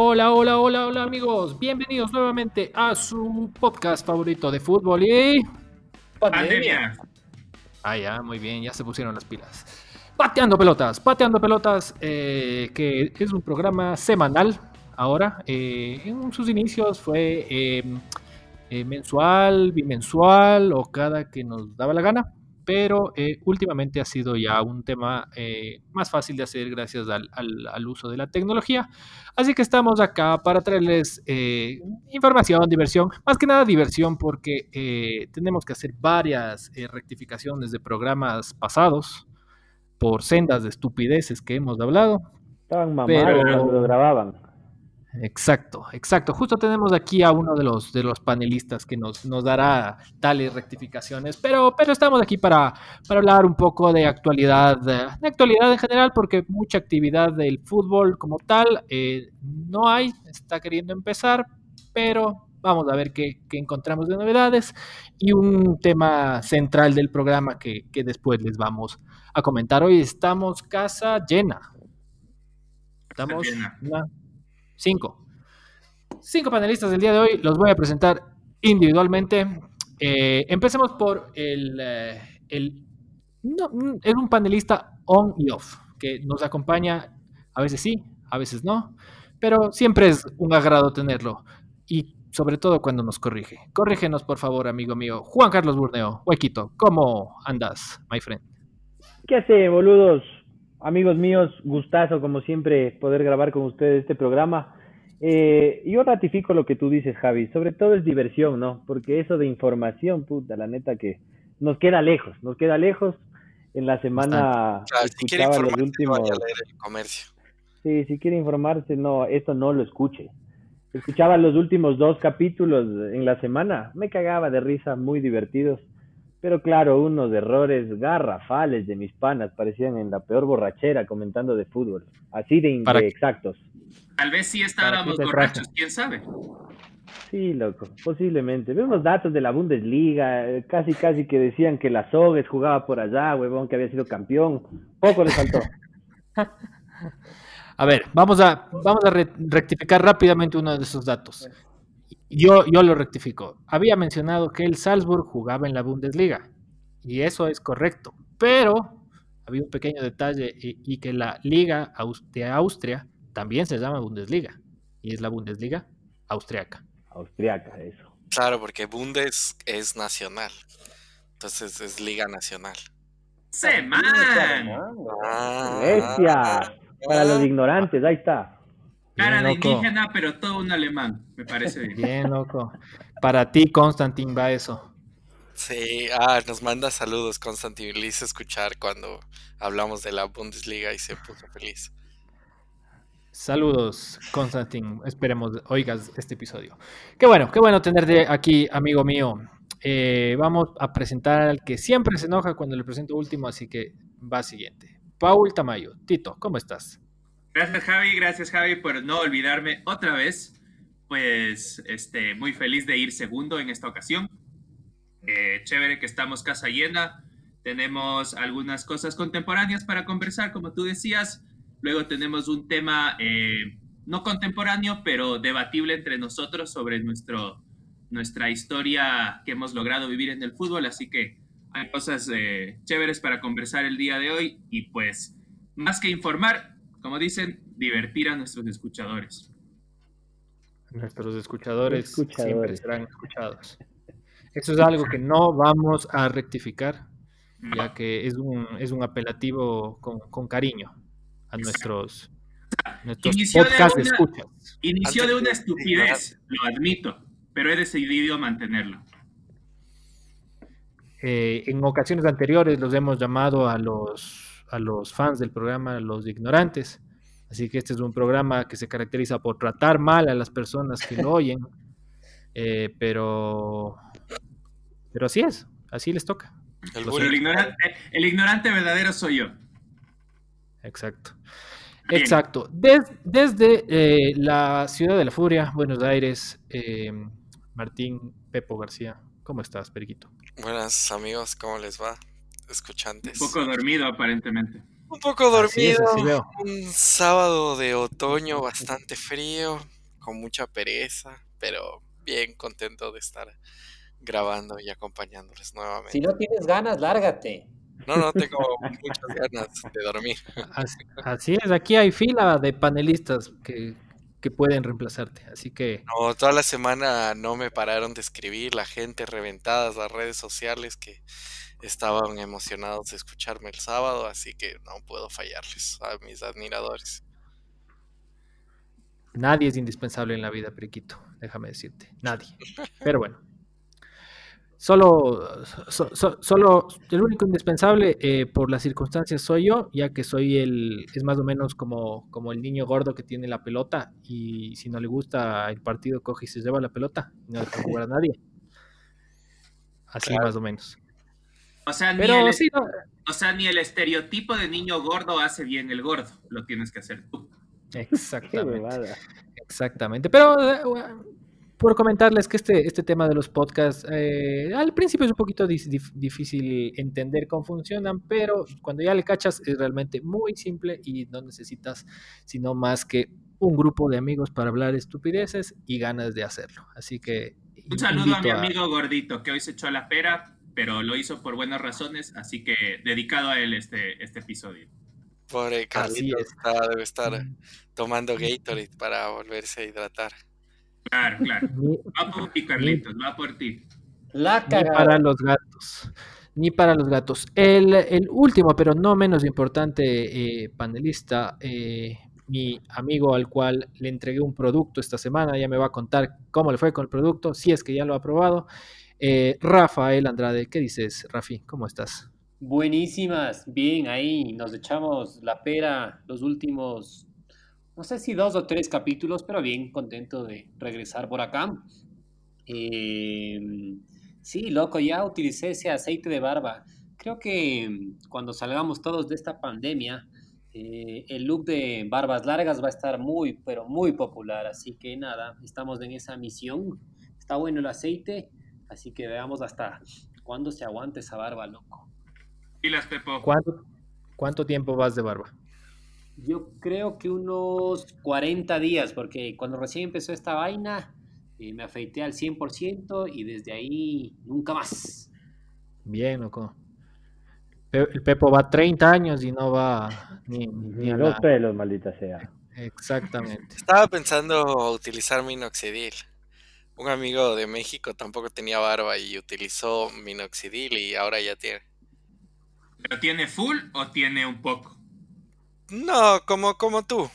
Hola, hola, hola, hola amigos. Bienvenidos nuevamente a su podcast favorito de fútbol y... Pandemia. Ah, ya, muy bien, ya se pusieron las pilas. Pateando pelotas, pateando pelotas, eh, que es un programa semanal ahora. Eh, en sus inicios fue eh, mensual, bimensual o cada que nos daba la gana pero eh, últimamente ha sido ya un tema eh, más fácil de hacer gracias al, uso de la tecnología. Así que estamos acá para traerles eh, información, diversión, más que nada diversión porque tenemos que hacer varias rectificaciones de programas pasados por sendas de estupideces que hemos hablado. Estaban mamados cuando lo grababan. Exacto, exacto. Justo tenemos aquí a uno de los, de los panelistas que nos, nos dará tales rectificaciones, pero, pero estamos aquí para, para hablar un poco de actualidad, de actualidad en general, porque mucha actividad del fútbol como tal eh, no hay, está queriendo empezar, pero vamos a ver qué, qué, encontramos de novedades y un tema central del programa que, que después les vamos a comentar. Hoy estamos casa llena. Estamos una cinco. Cinco panelistas del día de hoy, los voy a presentar individualmente. Eh, empecemos por el, eh, el no, es un panelista on y off, que nos acompaña a veces sí, a veces no, pero siempre es un agrado tenerlo. Y sobre todo cuando nos corrige. Corrígenos, por favor, amigo mío. Juan Carlos Burneo, Huequito, ¿cómo andas, my friend? ¿Qué hace, boludos? Amigos míos, gustazo como siempre poder grabar con ustedes este programa. Eh, yo ratifico lo que tú dices, Javi. Sobre todo es diversión, ¿no? Porque eso de información, puta, la neta que nos queda lejos, nos queda lejos. En la semana escuchaba si los últimos. el comercio. Sí, si quiere informarse, no, esto no lo escuche. Escuchaba los últimos dos capítulos en la semana, me cagaba de risa, muy divertidos. Pero claro, unos errores garrafales de mis panas parecían en la peor borrachera comentando de fútbol. Así de, exactos. Tal vez sí estábamos borrachos, quién sabe. Sí, loco, posiblemente. Vemos datos de la Bundesliga, casi casi que decían que la Sogues jugaba por allá, huevón, que había sido campeón. Poco le faltó. A ver, vamos a, vamos a rectificar rápidamente uno de esos datos. Yo, yo lo rectifico. Había mencionado que el Salzburg jugaba en la Bundesliga. Y eso es correcto. Pero había un pequeño detalle y, que la Liga de Austria también se llama Bundesliga. Y es la Bundesliga austriaca. Austriaca, eso. Claro, porque Bundes es nacional. Entonces es Liga Nacional. ¡Semán! Ah, Bestia. Para los ignorantes, ahí está. Cara de indígena, pero todo un alemán, me parece bien. Bien, loco. Para ti, Constantin, va eso. Sí, ah, nos manda saludos, Constantin. Feliz escuchar cuando hablamos de la Bundesliga y se puso feliz. Saludos, Constantin. Esperemos oigas este episodio. Qué bueno, qué bueno tenerte aquí, amigo mío. Eh, vamos a presentar al que siempre se enoja cuando le presento último, así que va siguiente. Paul Tamayo. Tito, ¿cómo estás? Gracias Javi, gracias Javi por no olvidarme otra vez. Pues este, muy feliz de ir segundo en esta ocasión. Eh, chévere que estamos casa llena. Tenemos algunas cosas contemporáneas para conversar, como tú decías. Luego tenemos un tema eh, no contemporáneo, pero debatible entre nosotros sobre nuestro, nuestra historia que hemos logrado vivir en el fútbol. Así que hay cosas eh, chéveres para conversar el día de hoy. Y pues, más que informar, como dicen, divertir a nuestros escuchadores. Nuestros escuchadores, siempre serán escuchados. Eso es algo que no vamos a rectificar, ya que es un, es un apelativo con, cariño a nuestros, nuestros podcasts de, escuchas. Inició de una estupidez, lo admito, pero he decidido mantenerlo. Eh, en ocasiones anteriores los hemos llamado a los a los fans del programa los ignorantes. Así que este es un programa que se caracteriza por tratar mal a las personas que lo oyen. Eh, pero, pero así es, así les toca. El, ignorante, verdadero soy yo. Exacto. Exacto. desde eh, la ciudad de la furia, Buenos Aires, eh, Martín Pepo García, ¿cómo estás, Periquito? Buenas amigos, ¿cómo les va? Escuchantes. Un poco dormido aparentemente. Un poco Así es, dormido. así veo. Un sábado de otoño bastante frío, con mucha pereza, pero bien contento de estar grabando y acompañándoles Si nuevamente. no tienes ganas, lárgate. No, no, tengo muchas ganas de dormir. Así, así es, aquí hay fila de panelistas que, que pueden reemplazarte. Así que No, toda la semana no me pararon de escribir, la gente reventadas las redes sociales que estaban emocionados de escucharme el sábado, así que no puedo fallarles a mis admiradores. nadie es indispensable en la vida, Periquito, déjame decirte. Nadie. Pero bueno. Solo, so- so- solo el único indispensable eh, por las circunstancias soy yo, ya que soy el, es más o menos como, como el niño gordo que tiene la pelota y si no le gusta el partido coge y se lleva la pelota y no deja jugar a nadie. Así Claro. más o menos. O sea, ni el, sí, no, o sea, ni el estereotipo de niño gordo hace bien el gordo. Lo tienes que hacer tú. Exactamente. Exactamente, pero eh, bueno, por comentarles que este, este tema de los podcasts eh, al principio es un poquito dif- difícil entender cómo funcionan, pero cuando ya le cachas es realmente muy simple y no necesitas sino más que un grupo de amigos para hablar estupideces y ganas de hacerlo. Así que Un saludo a mi amigo gordito que hoy se echó la pera, pero lo hizo por buenas razones, así que dedicado a él este, este episodio. Pobre Carlitos es. está- debe estar tomando Gatorade para volverse a hidratar. Claro, claro. Va por ti, Carlitos, va por ti. La Ni para los gatos. Ni para los gatos. El, el último, pero no menos importante eh, panelista, eh, mi amigo al cual le entregué un producto esta semana, ya me va a contar cómo le fue con el producto, si es que ya lo ha probado. Eh, Rafael Andrade, ¿qué dices, Rafi? ¿Cómo estás? Buenísimas. Bien, ahí nos echamos la pera los últimos, no sé si dos o tres capítulos, pero bien contento de regresar por acá. Eh, sí, loco, ya utilicé ese aceite de barba. Creo que cuando salgamos todos de esta pandemia, eh, el look de barbas largas va a estar muy, pero muy popular. Así que nada, estamos en esa misión. Está bueno el aceite, así que veamos hasta cuándo se aguante esa barba, loco. Pilas, Pepo. ¿Cuánto, cuánto tiempo vas de barba? Yo creo que unos 40 días, porque cuando recién empezó esta vaina, eh, me afeité al 100% y desde ahí nunca más. Bien, loco. El Pepo va 30 años y no va ni, ni Ni a dos pelos, maldita sea. Exactamente. Estaba pensando utilizar minoxidil. Un amigo de México tampoco tenía barba y utilizó minoxidil y ahora ya tiene. ¿Pero tiene full o tiene un poco? No, como, como tú.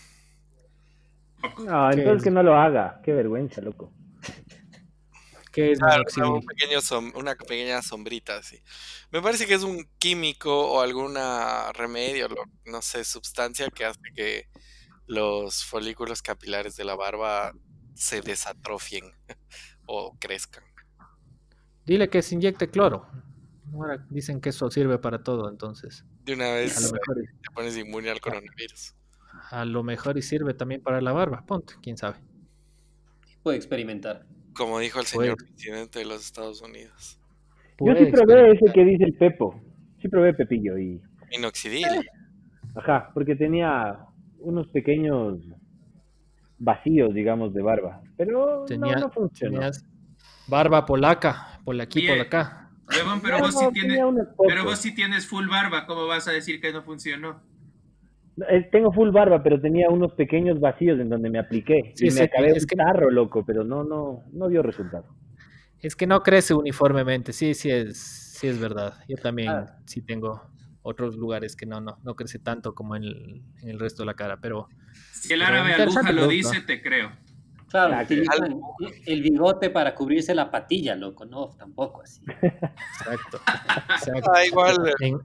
No, ¿Qué entonces es? que no lo haga. Qué vergüenza, loco. ¿Qué es Claro, un pequeño som- una pequeña sombrita así. Me parece que es un químico o alguna remedio, lo- no sé, sustancia que hace que los folículos capilares de la barba se desatrofien o crezcan. Dile que se inyecte cloro. Ahora dicen que eso sirve para todo, entonces. De una A vez lo eh, mejor, te pones inmune al coronavirus. a lo mejor y sirve también para la barba. Ponte, quién sabe. Puede experimentar. Como dijo el señor presidente de los Estados Unidos. Yo sí probé ese que dice el Pepo. Sí probé Pepillo y... Minoxidil. Ajá, porque tenía unos pequeños vacíos, digamos, de barba. Pero Tenía- no, no funcionó. Tenías barba polaca, por aquí, Oye, por acá. Huevón, pero No, vos sí tienes, tenía unos pero pocos. vos sí tienes full barba, ¿cómo vas a decir que no funcionó? Eh, Tengo full barba, pero tenía unos pequeños vacíos en donde me apliqué. Sí, y sí, me acabé es un que- tarro, loco, pero no, no, no dio resultado. Es que no crece uniformemente, sí, sí es, sí es verdad. Yo también Ah. sí tengo otros lugares que no, no, no crece tanto como en el, en el resto de la cara, pero Si el árabe aguja lo dice, te creo. Claro, utilizan el bigote para cubrirse la patilla, loco. No, tampoco así. exacto. exacto. Ah, igual, En,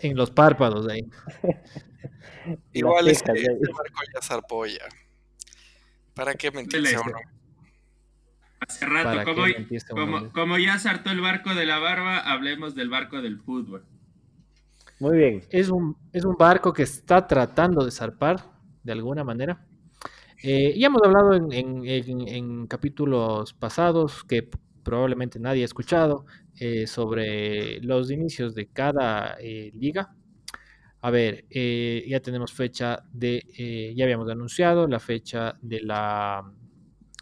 en los párpados ahí. igual Las ese, cejas, ese ya- barco ya zarpó ya. ¿Para qué mentirse a uno? Hace rato, ¿Para como, como, como ya saltó el barco de la barba, hablemos del barco del fútbol. Muy bien. Es un, es un barco que está tratando de zarpar de alguna manera. Eh, ya hemos hablado en, capítulos pasados que probablemente nadie ha escuchado eh, sobre los inicios de cada eh, liga. A ver, eh, ya tenemos fecha de, ya habíamos anunciado la fecha de la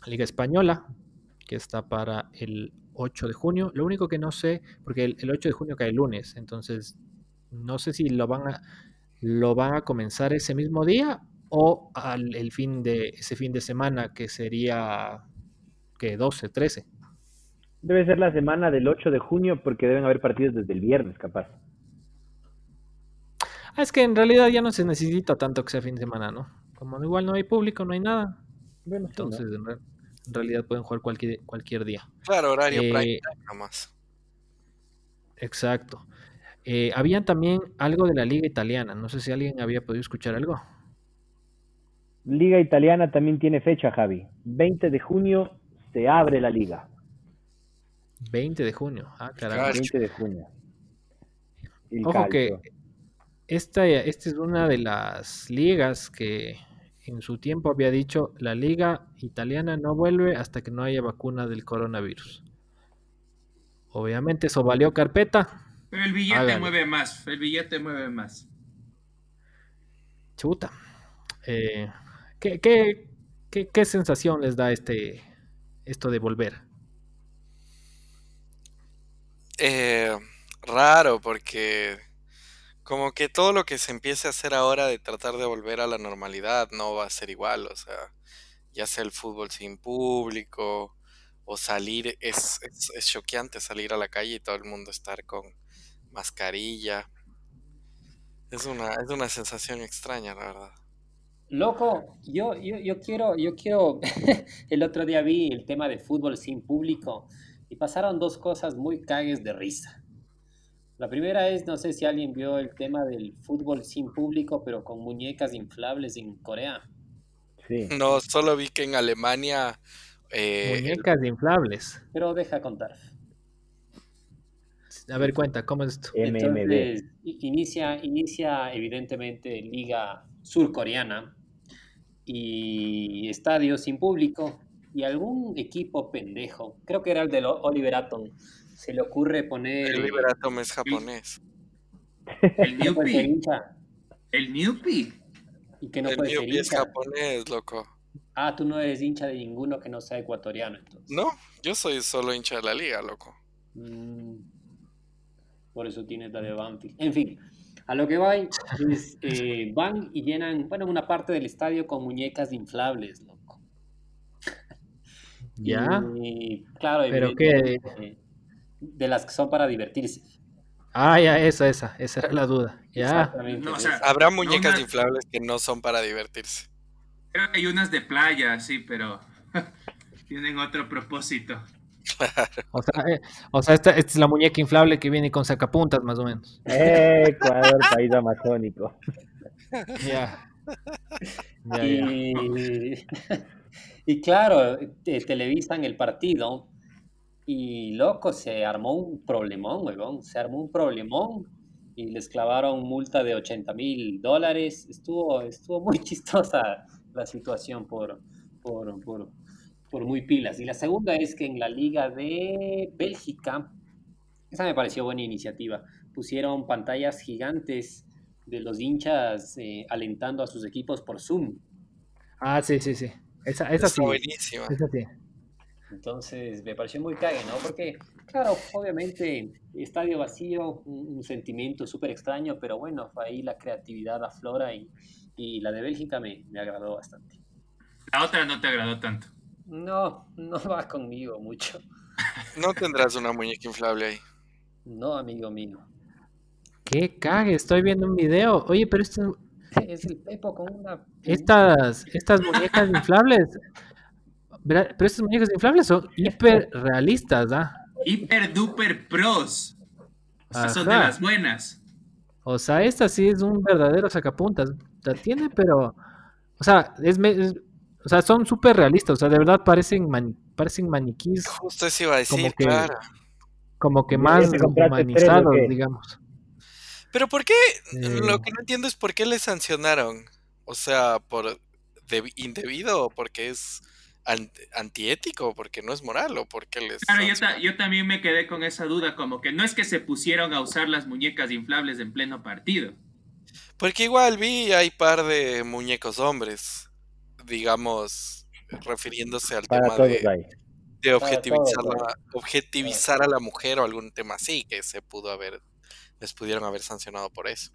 Liga Española, que está para el 8 de junio. Lo único que no sé, porque el, el 8 de junio cae el lunes, entonces no sé si lo van a, lo van a comenzar ese mismo día o al el fin de ese fin de semana que sería que 12, 13. Debe ser la semana del 8 de junio porque deben haber partidos desde el viernes, capaz. Ah, es que en realidad ya no se necesita tanto que sea fin de semana, ¿no? Como igual no hay público, no hay nada. Bueno, sí, ¿no? Entonces, en, re- en realidad pueden jugar cualquier, cualquier día. Claro, horario Eh, prime nomás. Exacto. Eh, habían también algo de la liga italiana. No sé si alguien había podido escuchar algo. Liga italiana también tiene fecha, Javi. 20 de junio se abre la liga. 20 de junio. Ah. Claro. 20 de junio. El Ojo que esta, esta es una de las ligas que en su tiempo había dicho la liga italiana no vuelve hasta que no haya vacuna del coronavirus. Obviamente eso valió carpeta. Pero el billete mueve más, el billete mueve más. Chuta. Eh, ¿qué, qué, qué- sensación les da este esto de volver? Eh, raro, porque como que todo lo que se empiece a hacer ahora de tratar de volver a la normalidad no va a ser igual, o sea, ya sea el fútbol sin público o salir, es, es, es choqueante salir a la calle y todo el mundo estar con mascarilla. Es una, es una sensación extraña, la verdad. Loco, yo, yo, yo quiero, yo quiero, el otro día vi el tema de fútbol sin público y pasaron dos cosas muy cagues de risa. La primera es, no sé si alguien vio el tema del fútbol sin público, pero con muñecas inflables en Corea. Sí. No, solo vi que en Alemania eh, el- Muñecas inflables. Pero deja contar. A ver, cuenta, ¿cómo es esto? Entonces, inicia, inicia evidentemente Liga Surcoreana y estadio sin público y algún equipo pendejo, creo que era el de Oliver Atom, se le ocurre poner... el Liberatom es japonés. El Newpie, el Newpie. y que no El puede ser es japonés, loco. Ah, tú no eres hincha de ninguno que no sea ecuatoriano, entonces. No, yo soy solo hincha de la liga, loco. Mm, por eso tienes la de Banfield. En fin, a lo que va es, eh, van y llenan, bueno, una parte del estadio con muñecas inflables, loco. ¿Ya? Y claro, Pero evidentemente, de las que son para divertirse. Ah, ya, esa, esa, esa era la duda. Ya. Exactamente. No, o sea. Habrá muñecas una- inflables que no son para divertirse. Creo que hay unas de playa, sí, pero tienen otro propósito. O sea, eh, o sea esta, esta es la muñeca inflable que viene con sacapuntas, más o menos. Eh, Ecuador, país amazónico. Ya. Y claro, te- televisan el partido y loco, se armó un problemón, huevón, se armó un problemón y les clavaron multa de 80 mil dólares. Estuvo, estuvo muy chistosa la situación por, por, por, por muy pilas. Y la segunda es que en la liga de Bélgica, esa me pareció buena iniciativa, pusieron pantallas gigantes de los hinchas eh, alentando a sus equipos por Zoom. Ah, sí, sí, sí. Esa, esa sí. buenísima. Esa sí. Entonces me pareció muy cague, ¿no? Porque, claro, obviamente, estadio vacío, un, un sentimiento súper extraño, pero bueno, ahí la creatividad aflora y, y la de Bélgica me, me agradó bastante. La otra no te agradó tanto. No, no va conmigo mucho. No tendrás una muñeca inflable ahí. No, amigo mío. Qué cague, estoy viendo un video. Oye, pero estas, Es el Pepo con una... estas, estas muñecas inflables. Pero estas muñecas inflables son hiper realistas, ¿ah? Hiper duper pros. O sea, son de las buenas. O sea, esta sí es un verdadero sacapuntas. La tiene, pero. O sea, es, me- es- o sea son súper realistas. O sea, de verdad parecen, mani- parecen maniquís Justo eso iba a decir, Como que- claro. como que más te compraste tres, ¿o humanizados, digamos. Pero ¿por qué? Eh. Lo que no entiendo es por qué le sancionaron. O sea, por debi- indebido o porque es an- antiético, porque no es moral o porque les Claro, yo, ta- sancionaron? yo también me quedé con esa duda, como que no es que se pusieron a usar las muñecas inflables en pleno partido. Porque igual vi hay par de muñecos hombres, digamos, refiriéndose al Para tema de, objetivizar, ¿no? la- objetivizar a la mujer o algún tema así que se pudo haber, les pudieron haber sancionado por eso.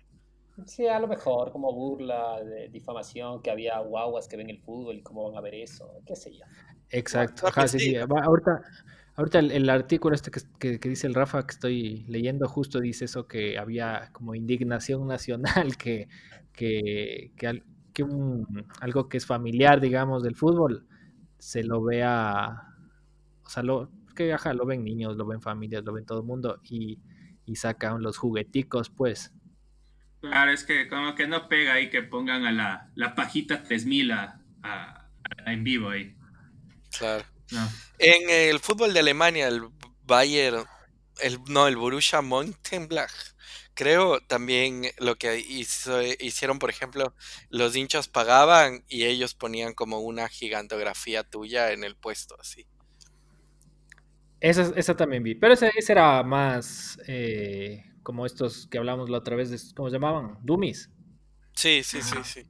Sí, a lo mejor, como burla, de difamación, que había guaguas que ven el fútbol y cómo van a ver eso, qué sé yo. Exacto. Claro que Ajá, sí, sí. sí. Va, ahorita, ahorita el, el artículo este que, que- que dice el Rafa que estoy leyendo justo dice eso que había como indignación nacional que, que, que un- algo que es familiar, digamos, del fútbol se lo vea, o sea, lo, que ajá, lo ven niños, lo ven familias, lo ven todo el mundo y, y sacan los jugueticos, pues. Claro, es que como que no pega ahí que pongan a la, la pajita 3000 a, a- a- en vivo ahí. Claro. No. En el fútbol de Alemania, el Bayern, el, no, el Borussia Mönchengladbach, creo también lo que hizo- hicieron, por ejemplo, los hinchas pagaban y ellos ponían como una gigantografía tuya en el puesto, así. Esa, esa también vi, pero ese, ese era más eh, como estos que hablamos la otra vez, de, ¿cómo se llamaban? Dummies. Sí, sí, sí, Ajá. sí.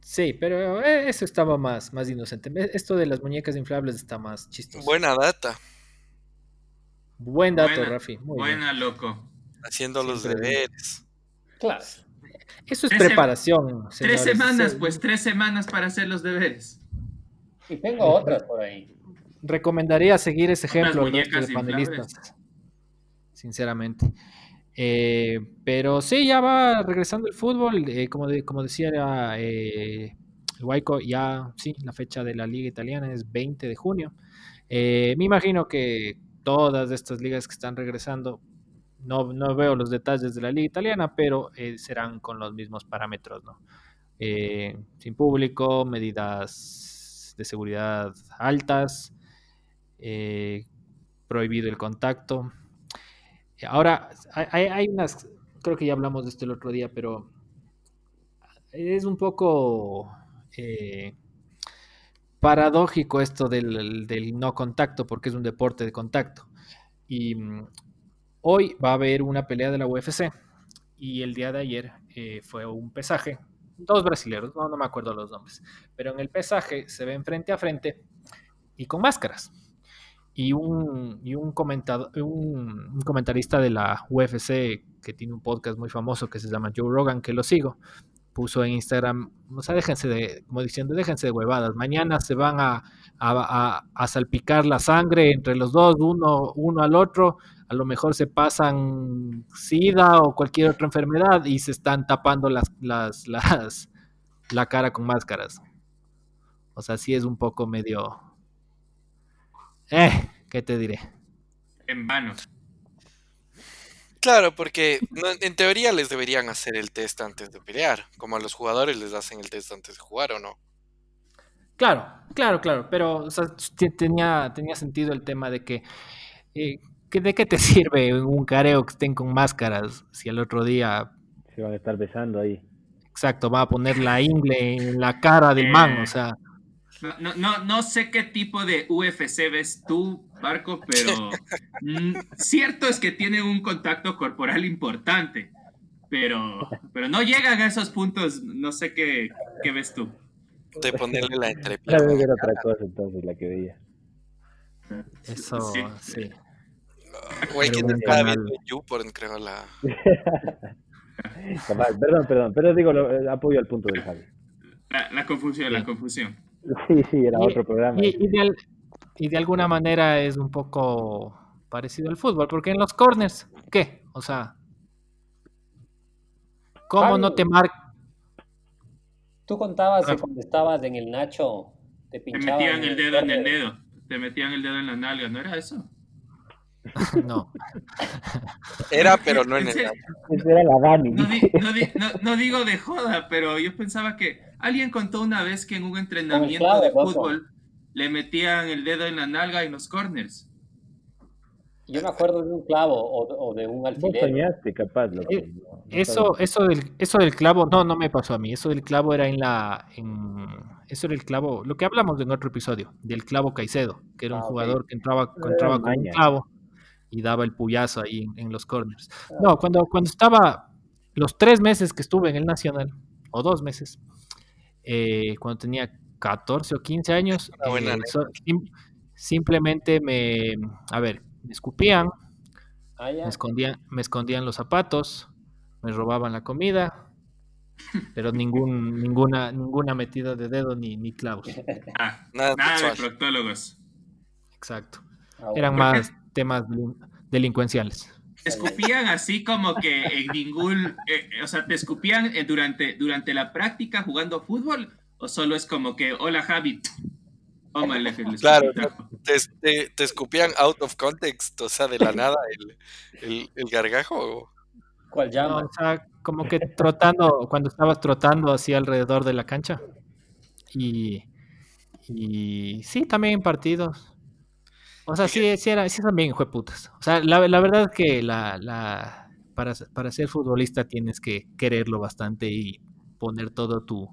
Sí, pero eh, eso estaba más, más inocente. Esto de las muñecas inflables está más chistoso. Buena data, Buen dato, Buena- Rafi. Muy bien. Buena, loco. Haciendo los Siempre deberes. Claro. Eso es Tres preparación. Tres semanas, Se- pues tres semanas para hacer los deberes. Y tengo otras por ahí. Recomendaría seguir ese ejemplo de inflables. panelistas. Sinceramente. Eh, pero sí, ya va regresando el fútbol. eh, como, de- como decía eh, el Guayco, ya sí, la fecha de la liga italiana es 20 de junio. Eh, me imagino que todas estas ligas que están regresando, no, no veo los detalles de la liga italiana, pero eh, serán con los mismos parámetros, ¿no? Eh, sin público, medidas de seguridad altas, eh, prohibido el contacto. Ahora, hay, hay- unas, creo que ya hablamos de esto el otro día, pero es un poco paradójico esto del, del no contacto, porque es un deporte de contacto. Y mm, hoy va a haber una pelea de la UFC y el día de ayer eh, fue un pesaje, dos brasileños, no, no me acuerdo los nombres, pero en el pesaje se ven frente a frente y con máscaras. Y un, y un, comentado, un, comentarista de la UFC que tiene un podcast muy famoso que se llama Joe Rogan, que lo sigo, puso en Instagram, o sea, déjense de, diciendo, déjense de huevadas, mañana se van a, a, a, a salpicar la sangre entre los dos, uno, uno al otro, a lo mejor se pasan sida o cualquier otra enfermedad y se están tapando las, las, las, la cara con máscaras. O sea, sí es un poco medio... Eh, ¿qué te diré? En vano. Claro, porque en teoría les deberían hacer el test antes de pelear, como a los jugadores les hacen el test antes de jugar o no. Claro, claro, claro, pero o sea, tenía, tenía sentido el tema de que, eh, que ¿de qué te sirve un careo que estén con máscaras si el otro día, Se van a estar besando ahí. exacto, va a poner la ingle en la cara del man, o sea, No, no, no, no sé qué tipo de UFC ves tú, Barco, pero cierto es que tienen un contacto corporal importante, pero, pero no llegan a esos puntos, no sé qué, qué ves tú. De ponerle la entrepierna. vez era otra cosa entonces la que veía. eso Sí. sí. Güey, que te estaba viendo creo, la... Perdón, perdón, pero digo, lo- eh, apoyo al punto del Javi. La, la confusión, la confusión. Sí, sí, era Y- otro programa. Y, y de, al- y de alguna manera es un poco parecido al fútbol, porque en los corners, ¿qué? O sea, ¿cómo no Javi. te marca? Tú contabas Ah. que cuando estabas en el Nacho te Te pinchaban. metían el dedo en el dedo, te metían el dedo en la nalga, ¿no era eso? No. Era, pero no en el... era la Dani. No, di- no di- no- no digo de joda, pero yo pensaba que alguien contó una vez que en un entrenamiento clave, de loco. fútbol le metían el dedo en la nalga en los corners. Yo me acuerdo de un clavo o, o de un alfiler. soñaste, capaz. Eh, no Eso, eso del, eso del clavo, no, no me pasó a mí. Eso del clavo era en la, en, eso era el clavo, lo que hablamos en otro episodio, del clavo Caicedo, que era un Ah, jugador que entraba, que entraba con un clavo y daba el puyazo ahí en, en los corners. No, cuando, cuando estaba, los tres meses que estuve en el Nacional, o dos meses, eh, cuando tenía 14 o 15 años, eh, so- sim- simplemente me, a ver, me escupían, Ah, me escondían, me escondían los zapatos, me robaban la comida, pero ningún, ninguna, ninguna metida de dedo ni, ni clavos. Ah, Nada nada de proctólogos. Exacto. Ah, bueno. Eran más temas delin- delincuenciales. Te escupían así como que en ningún, eh, o sea, te escupían eh, durante, durante la práctica jugando fútbol o solo es como que, hola Javi, le Claro. Te, te- te escupían out of context, o sea, de la nada el, el, el gargajo. ¿Cuál No, llama? o sea, como que trotando, cuando estabas trotando así alrededor de la cancha. Y, y sí, también en partidos. O sea, sí, sí, era, sí también fue putas. O sea, la, la verdad es que la, la, para, para ser futbolista tienes que quererlo bastante y poner todo tu,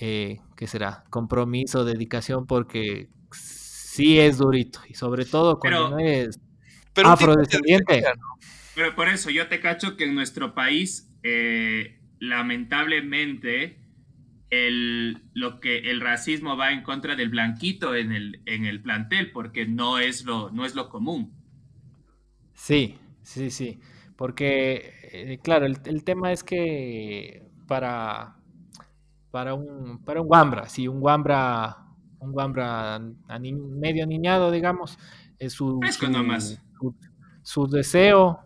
eh, ¿qué será? Compromiso, dedicación, porque sí es durito. Y sobre todo cuando Pero- no es Pero afrodescendiente. Pero por eso yo te cacho que en nuestro país, eh, lamentablemente, el, lo que, el racismo va en contra del blanquito en el, en el plantel, porque no es lo, no es lo común. Sí, sí, sí. Porque, eh, claro, el, el tema es que para, para un, para un Wambra, si un Wambra, un Wambra ani- medio aniñado, digamos, es su, su deseo.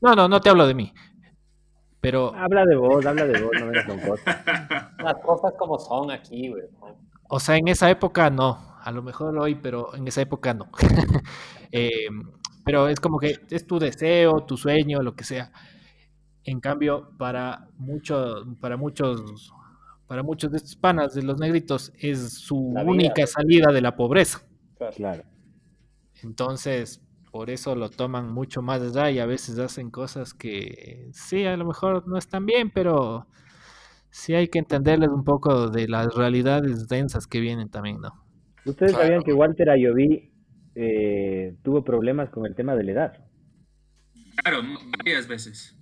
No, no, no te hablo de mí. Pero, Habla de vos, habla de vos, no vengas con cosas. Las cosas como son aquí, güey. o sea, en esa época no. A lo mejor hoy, pero en esa época no. Eh, pero es como que es tu deseo, tu sueño, lo que sea. En cambio, para muchos, para muchos, para muchos de estos panas de los negritos, es su La única salida de la pobreza. Claro. Entonces, por eso lo toman mucho más allá y a veces hacen cosas que sí, a lo mejor no están bien, pero sí hay que entenderles un poco de las realidades densas que vienen también, ¿no? Ustedes Claro. sabían que Walter Ayoví eh, tuvo problemas con el tema de la edad. Claro, varias veces.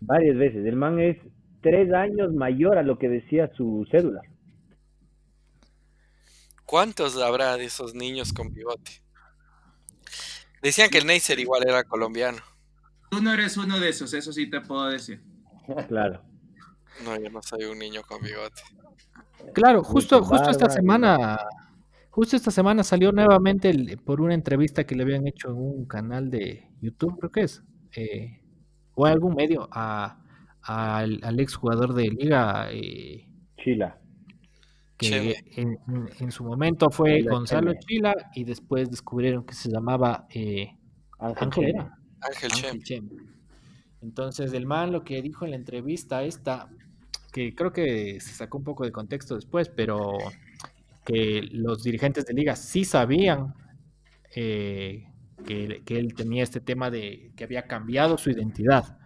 Varias veces. El man es tres años mayor a lo que decía su cédula. ¿Cuántos habrá de esos niños con bigote? Decían que el Neisser igual era colombiano. Tú no eres uno de esos, eso sí te puedo decir. Claro. No, yo no soy un niño con bigote. Claro, justo, justo esta semana, justo esta semana salió nuevamente el- por una entrevista que le habían hecho en un canal de YouTube, creo que es, eh, o en algún medio, a, al, al ex jugador de Liga, eh, Chila. Que en, en- en su momento fue Gonzalo. Chila y después descubrieron que se llamaba eh, Ángel Ángel. Ángel Chem. Ángel Chem. Entonces, el man lo que dijo en la entrevista esta, que creo que se sacó un poco de contexto después, pero que los dirigentes de liga sí sabían eh, que, que él tenía este tema de que había cambiado su identidad.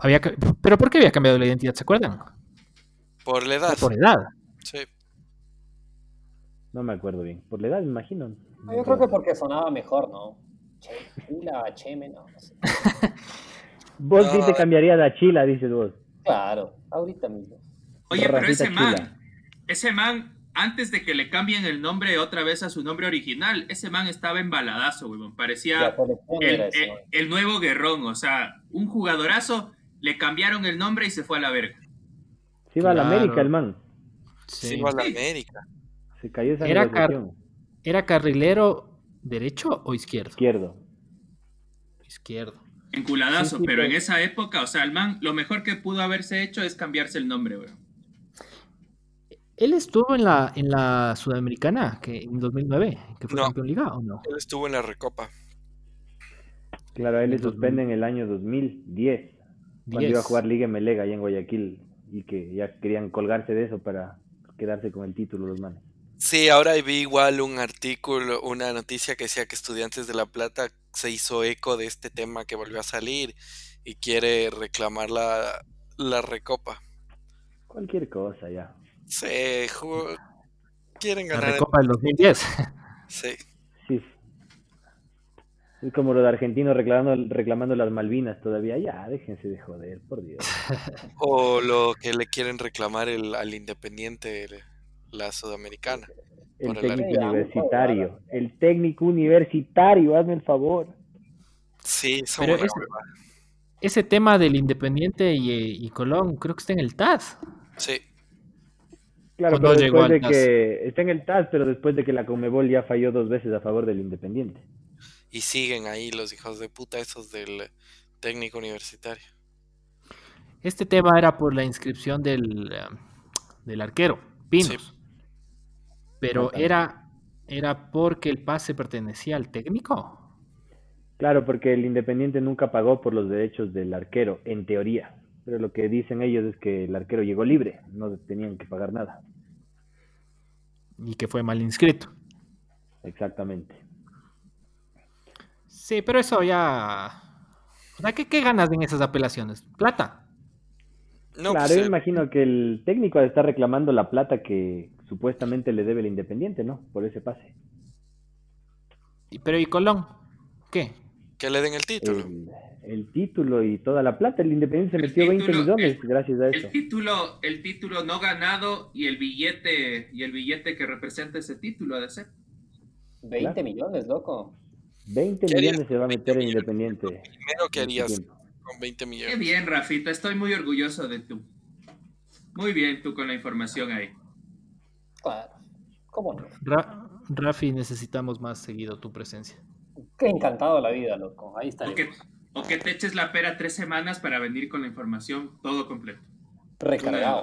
Había, pero ¿por qué había cambiado la identidad? ¿Se acuerdan? Por la edad. Por edad. Sí. No me acuerdo bien. Por la edad, me imagino. No, Yo creo que porque sonaba mejor, ¿no? Che, Chila, Cheme, no, no sé. Vos sí No. te cambiarías a Chila, dices vos. Claro, ahorita mismo. Oye, pero ese man, ese man, antes de que le cambien el nombre otra vez a su nombre original, ese man estaba embaladazo, weón. Parecía selección el, era eso, el- güey. el nuevo guerrón, o sea, un jugadorazo, le cambiaron el nombre y se fue a la verga. Se iba a la Claro. América el man. Sí, igual a Sí. América. Se cayó esa Era. ¿Era carrilero derecho o izquierdo? Izquierdo. Izquierdo. Enculadazo, Sí, sí, pero en esa época, o sea, el man, lo mejor que pudo haberse hecho es cambiarse el nombre, weón. Él estuvo en la, en la Sudamericana, que en 2009, que fue No. campeón liga, ¿o no? Él estuvo en la Recopa. Claro, a él le En 2000. suspenden en el año 2010. Cuando 10. iba a jugar Liga Melega allá en Guayaquil. Y que ya querían colgarse de eso para quedarse con el título los manes. Sí, ahora vi igual un artículo, una noticia que decía que Estudiantes de La Plata se hizo eco de este tema que volvió a salir y quiere reclamar la, la Recopa. Cualquier cosa ya. Sí, ju- quieren La ganar. Recopa del 2010. Sí. Es como los argentinos reclamando, reclamando las Malvinas todavía. Ya, déjense de joder, por Dios. O lo que le quieren reclamar el, al Independiente, el- la Sudamericana. El técnico universitario. El técnico universitario, hazme el favor. Sí, Pero ese-. Ese tema del Independiente y, y Colón, creo que está en el TAS. Sí, Claro, no pero llegó después de que está en el TAS, pero después de que la Comebol ya falló dos veces a favor del Independiente. Y siguen ahí los hijos de puta esos del técnico universitario. Este tema era por la inscripción del, eh, del arquero, Pinos. Pero era, era porque el pase pertenecía al técnico. Claro, porque el Independiente nunca pagó por los derechos del arquero, en teoría. Pero lo que dicen ellos es que el arquero llegó libre, no tenían que pagar nada. y que fue mal inscrito. Exactamente. Sí, pero eso ya... O sea, ¿qué, qué ganas en esas apelaciones? ¿Plata? No, claro, pues, yo imagino que el técnico está reclamando la plata que supuestamente le debe el Independiente, ¿no? Por ese pase. Y- Pero ¿y Colón? ¿Qué? que le den el título. El, el título y toda la plata. El Independiente se El metió 20 título, millones el- gracias a eso. El título, el título no ganado y el billete y el billete que representa ese título ha de ser. 20 Claro. millones, loco. 20 ¿Qué harías millones se va a meter 20 el millones? Independiente. Primero que en este harías con 20 Qué millones. bien, Rafita, estoy muy orgulloso de tú. Muy bien tú con la información ahí. Claro. ¿Cómo no? Ra- Rafi, necesitamos más seguido tu presencia. Qué encantado la vida, loco. Ahí está. O que, o que te eches la pera tres semanas para venir con la información todo completo. Recargado.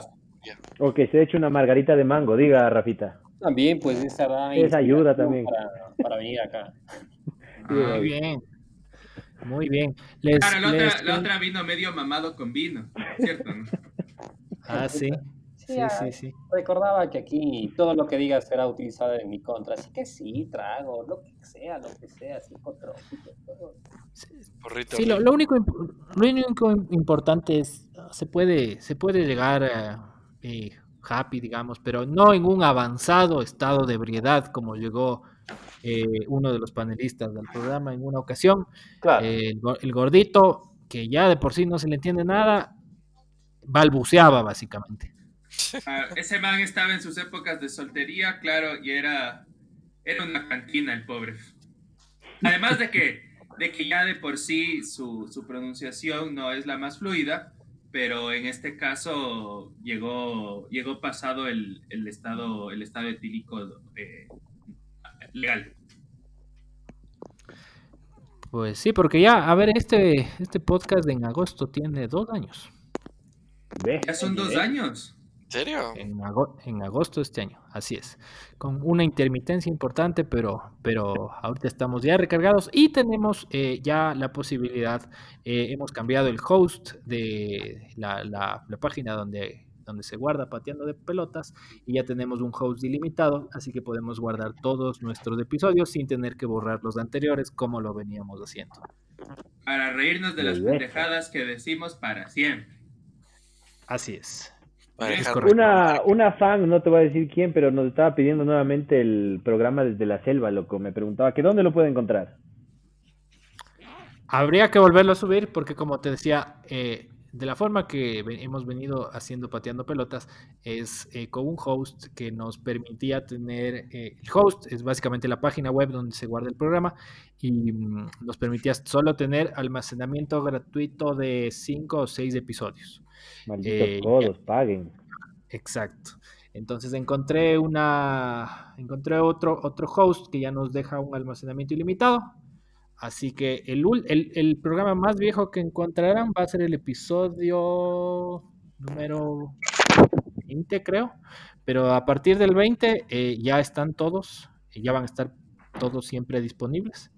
O que se eche una margarita de mango, diga Rafita. También, pues, esa da Esa ayuda también. Para, para venir acá. Muy bien. Muy bien. Les, Claro, la les- otra, la otra vino medio mamado con vino, ¿cierto? no? Ah, sí. Sí, Sí, ah, sí, sí. Recordaba que aquí todo lo que digas será utilizado en mi contra. Así que sí, trago, lo que sea, lo que sea, psicotrópico, todo. Porrito Sí, lo, único, lo único im- importante es, ah, se puede, se puede llegar a eh, happy, digamos, pero no en un avanzado estado de ebriedad como llegó eh, uno de los panelistas del programa en una ocasión. Claro. Eh, el gordito, que ya de por sí no se le entiende nada, balbuceaba básicamente. Ah, ese man estaba en sus épocas de soltería, claro, y era, era una cantina el pobre. Además de que, de que ya de por sí su, su pronunciación no es la más fluida, pero en este caso llegó, llegó pasado el, el estado, el estado etílico eh, legal. Pues sí, porque ya, a ver, este, este podcast en agosto tiene dos años. Ve. Ya son dos años. ¿En serio? En, ago- en agosto de este año, así es. Con una intermitencia importante, pero, pero ahorita estamos ya recargados y tenemos eh, ya la posibilidad, eh, hemos cambiado el host de la, la- la página donde, donde se guarda pateando de pelotas y ya tenemos un host ilimitado, así que podemos guardar todos nuestros episodios sin tener que borrar los anteriores como lo veníamos haciendo. Para reírnos de las bien. pendejadas que decimos para siempre. Así es. Para Es. Una, una fan, no te voy a decir quién, pero nos estaba pidiendo nuevamente el programa desde la selva, loco. Me preguntaba que dónde lo puede encontrar. Habría que volverlo a subir porque, como te decía, eh, de la forma que hemos venido haciendo pateando pelotas es eh, con un host que nos permitía tener, eh, el host es básicamente la página web donde se guarda el programa y mm, nos permitía solo tener almacenamiento gratuito de 5 o 6 episodios. Malditos Eh, codos, paguen. Exacto. Entonces encontré una, encontré otro, otro host que ya nos deja un almacenamiento ilimitado. Así que el, ul- el, el programa más viejo que encontrarán va a ser el episodio número 20, creo. Pero a partir del 20 eh, ya están todos, eh, ya van a estar todos siempre disponibles.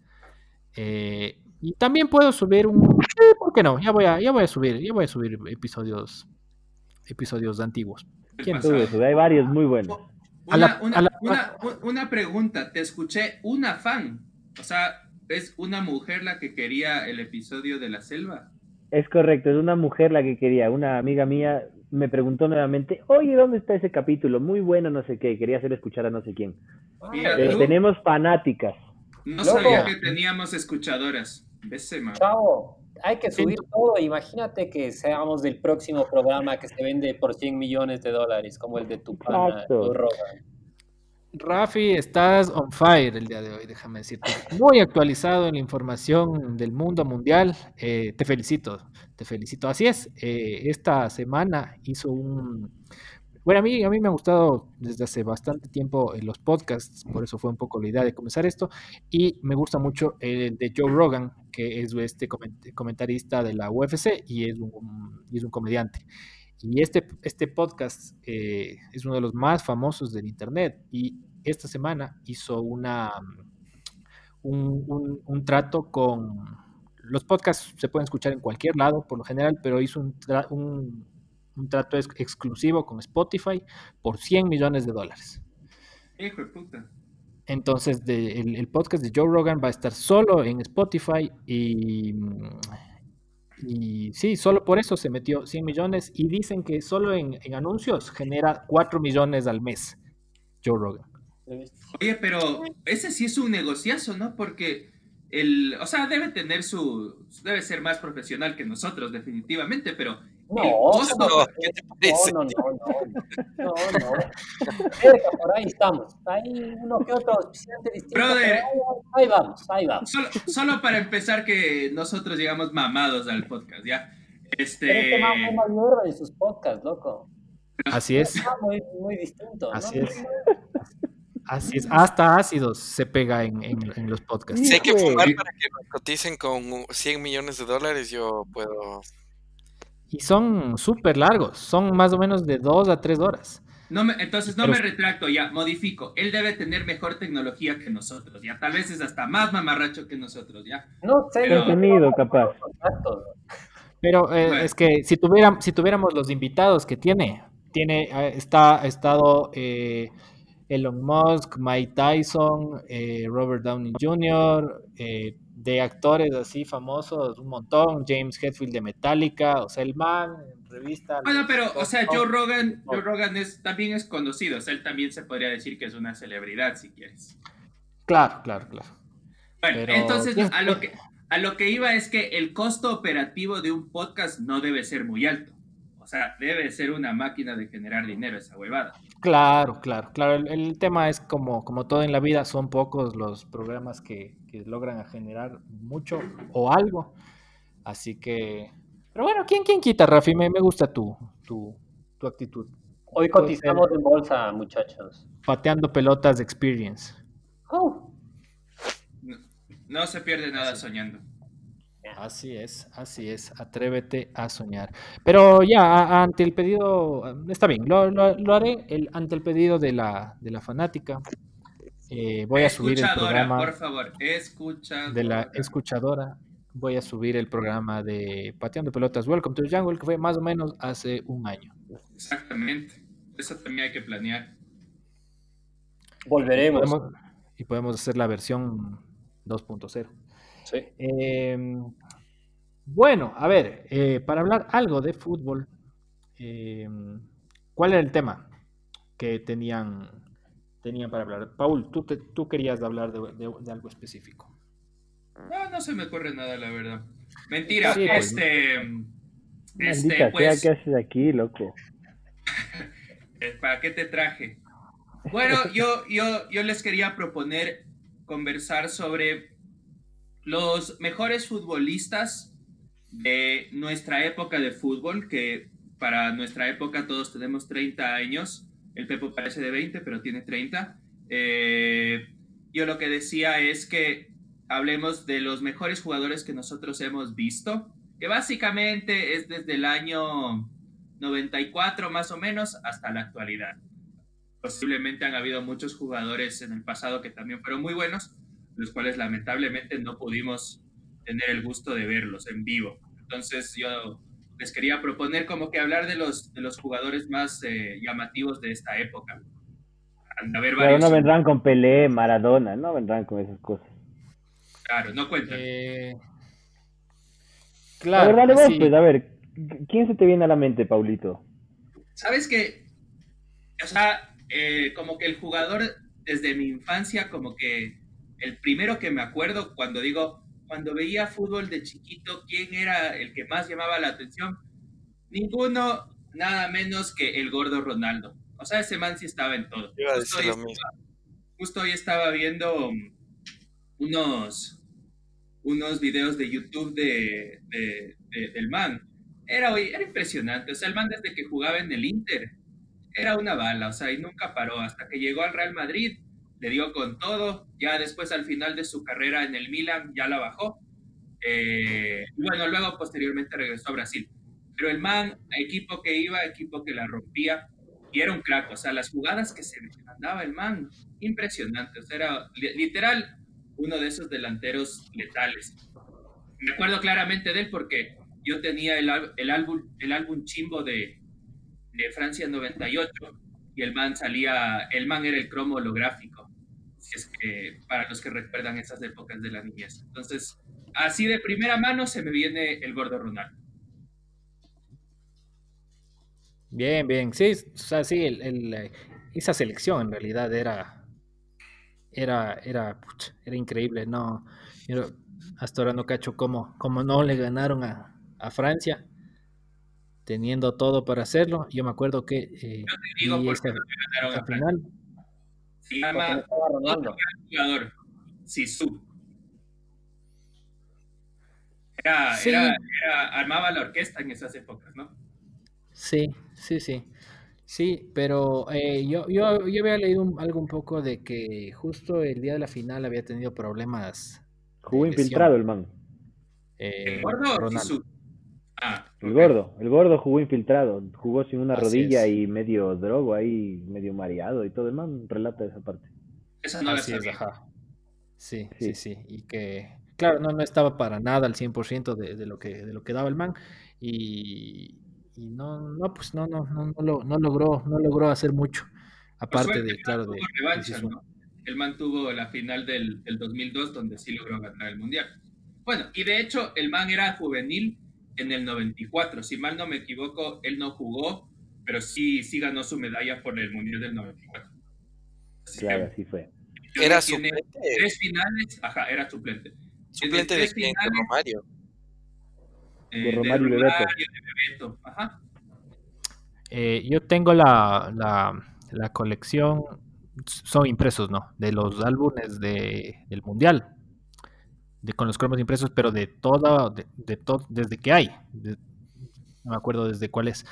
Eh, y también puedo subir un, eh, ¿por qué no? Ya voy a, ya voy a subir, ya voy a subir episodios, episodios antiguos. ¿Quién hay varios muy buenos. Una, una- una- una pregunta, te escuché una fan, o sea, ¿es una mujer la que quería el episodio de la selva? Es correcto, es una mujer la que quería. Una amiga mía me preguntó nuevamente, oye, ¿dónde está ese capítulo? Muy bueno, no sé qué. Quería hacer escuchar a no sé quién. Eh, tenemos fanáticas. No Loco. sabía que teníamos escuchadoras. Bese, man. Chao, hay que subir todo. Imagínate que seamos del próximo programa que se vende por 100 millones de dólares, como el de tu pana, Exacto. Rogan. Rafi, estás on fire el día de hoy, déjame decirte. Muy actualizado en la información del mundo mundial. Eh, te felicito, te felicito. Así es, eh, esta semana hizo un... Bueno, a mí, a mí me ha gustado desde hace bastante tiempo eh, los podcasts, por eso fue un poco la idea de comenzar esto. Y me gusta mucho el de Joe Rogan, que es este coment- comentarista de la UFC y es un, y es un comediante. Y este, este podcast eh, es uno de los más famosos del Internet y esta semana hizo una, un, un- un trato con... Los podcasts se pueden escuchar en cualquier lado por lo general, pero hizo un, tra- un, un trato ex- exclusivo con Spotify por 100 millones de dólares. Hijo de puta. Entonces, de- el, el podcast de Joe Rogan va a estar solo en Spotify y, y sí, solo por eso se metió 100 millones y dicen que solo en, en anuncios genera 4 millones al mes Joe Rogan. Oye, pero ese sí es un negociazo, ¿no? Porque el, o sea, debe tener su, debe ser más profesional que nosotros, definitivamente, pero No, No, ¿qué te parece? No, no, no, no, no, no. Cerca, por ahí estamos. Hay uno que otro auspiciante distinto. Brother. pero ahí, ahí vamos, ahí vamos. solo, solo para empezar que nosotros llegamos mamados al podcast, ¿ya? Pero este man fuma mierda en sus podcasts, loco. Así es, muy, muy distinto. ¿no? Así es. así es. Hasta ácidos se pega en, en- en los podcasts. Si hay que fumar para que nos coticen con 100 millones de dólares, yo puedo. Y son súper largos, son más o menos de 2 a 3 horas. no me- entonces no Pero- me retracto, ya, modifico. Él debe tener mejor tecnología que nosotros, ya. Tal vez es hasta más mamarracho que nosotros, ya. No sé. Pero- Contenido, capaz. Pero eh, Bueno. es que si, tuviera- si tuviéramos los invitados que tiene, tiene está, ha estado eh, Elon Musk, Mike Tyson, eh, Robert Downey Jr., eh, de actores así famosos, un montón, James Hetfield de Metallica, o sea, el man en revista. Bueno, pero, o sea, Joe Rogan, Joe Rogan es, también es conocido, o sea, él también se podría decir que es una celebridad, si quieres. Claro, claro, claro. Bueno, Pero- entonces a lo, que, a lo que iba es que el costo operativo de un podcast no debe ser muy alto. O sea, debe ser una máquina de generar dinero esa huevada. Claro, claro, claro. El, el tema es como, como todo en la vida, son pocos los programas que, que logran generar mucho o algo. Así que, pero bueno, ¿quién, quién quita, Rafi? Me, me gusta tu, tu, tu actitud. Hoy cotizamos en bolsa, muchachos. Pateando pelotas experience. Oh, No, no se pierde nada soñando. Así es, así es. Atrévete a soñar. Pero ya, ante el pedido, está bien, lo, lo- lo haré el, ante el pedido de la, de la fanática. Eh, voy a subir el Escuchadora, programa. por favor, escuchadora. de la escuchadora, voy a subir el programa de Pateando Pelotas Welcome to the Jungle, que fue más o menos hace un año. Exactamente. Eso también hay que planear. volveremos. Podemos- y podemos hacer la versión 2.0. Sí. Eh, bueno, a ver, eh, para hablar algo de fútbol, eh, ¿cuál era el tema que tenían, tenían para hablar? Paul, tú, te- tú querías hablar de, de- de algo específico. No, no se me ocurre nada, la verdad. Mentira, Sí, pues, este. Este, Maldita sea, pues. ¿qué haces aquí, loco? Eh, ¿Para qué te traje? Bueno, yo, yo, yo les quería proponer conversar sobre los mejores futbolistas de nuestra época de fútbol, que para nuestra época todos tenemos 30 años. El Pepo parece de 20, pero tiene 30. Eh, yo lo que decía es que hablemos de los mejores jugadores que nosotros hemos visto, que básicamente es desde el año 94 más o menos hasta la actualidad. Posiblemente han habido muchos jugadores en el pasado que también fueron muy buenos, los cuales lamentablemente no pudimos tener el gusto de verlos en vivo. Entonces yo les quería proponer como que hablar de los, de los jugadores más eh, llamativos de esta época. Haber Pero no vendrán con Pelé, Maradona, no vendrán con esas cosas. Claro, no cuentan. Eh, a claro, ver, dale vos, sí. pues, a ver, ¿quién se te viene a la mente, Paulito? ¿Sabes qué? O sea, eh, como que el jugador desde mi infancia como que el primero que me acuerdo cuando digo, cuando veía fútbol de chiquito, ¿quién era el que más llamaba la atención? Ninguno, nada menos que el gordo Ronaldo. O sea, ese man sí estaba en todo. Justo hoy, estaba, justo hoy, estaba, viendo unos, unos videos de YouTube de, del man. Era, era impresionante. O sea, el man desde que jugaba en el Inter era una bala, o sea, y nunca paró. Hasta que llegó al Real Madrid, le dio con todo. Ya después, al final de su carrera en el Milan, ya la bajó. Eh, bueno, luego posteriormente regresó a Brasil. Pero el man, equipo que iba, equipo que la rompía, y era un crack. O sea, las jugadas que se mandaba el man, impresionante. O sea, era literal uno de esos delanteros letales. Me acuerdo claramente de él porque yo tenía el, el álbum, el álbum chimbo de, de Francia 98 y el man salía, el man era el cromo holográfico, si es que para los que recuerdan esas épocas de la niñez. Entonces, así de primera mano se me viene el gordo Ronaldo. Bien, bien, sí, o sea, sí, el, esa selección en realidad era, era, era, era increíble, no, hasta ahora no cacho cómo, cómo no le ganaron a, a Francia teniendo todo para hacerlo. Yo me acuerdo que eh, y esta, esta final se llama jugador, Sisu. Era, sí. era, era, armaba la orquesta en esas épocas, ¿no? Sí, sí, sí. Sí, pero eh, yo, yo, yo había leído un, algo un poco de que justo el día de la final había tenido problemas. Jugó infiltrado el man. Eh, ¿El gordo Sisu? Ah, el gordo, el gordo jugó infiltrado, jugó sin una rodilla y medio drogo ahí, medio mareado y todo. El man relata esa parte. Esa no Así es, ajá. Sí, sí, sí, Y que, claro, no, no estaba para nada al 100% de, de, lo que, de lo que daba el man. Y, y no, no, pues no, no, no, no, lo, no logró, no logró hacer mucho. Aparte suerte, de, claro, de. Revancha, ¿no? El man tuvo la final del, del 2002 donde sí logró ganar el mundial. Bueno, y de hecho, el man era juvenil en el 94. Si mal no me equivoco, él no jugó, pero sí, sí ganó su medalla por el Mundial del 94. Así claro, así fue. Era suplente. Tres finales, ajá, era suplente. Suplente de, quién, de Romario. Eh, de Romario, de Romario de Beto. Ajá. Eh, yo tengo la, la, la, colección, son impresos, ¿no? De los álbumes de, del Mundial con los cromos impresos, pero de toda, de, de todo, desde que hay. no me acuerdo desde cuál es.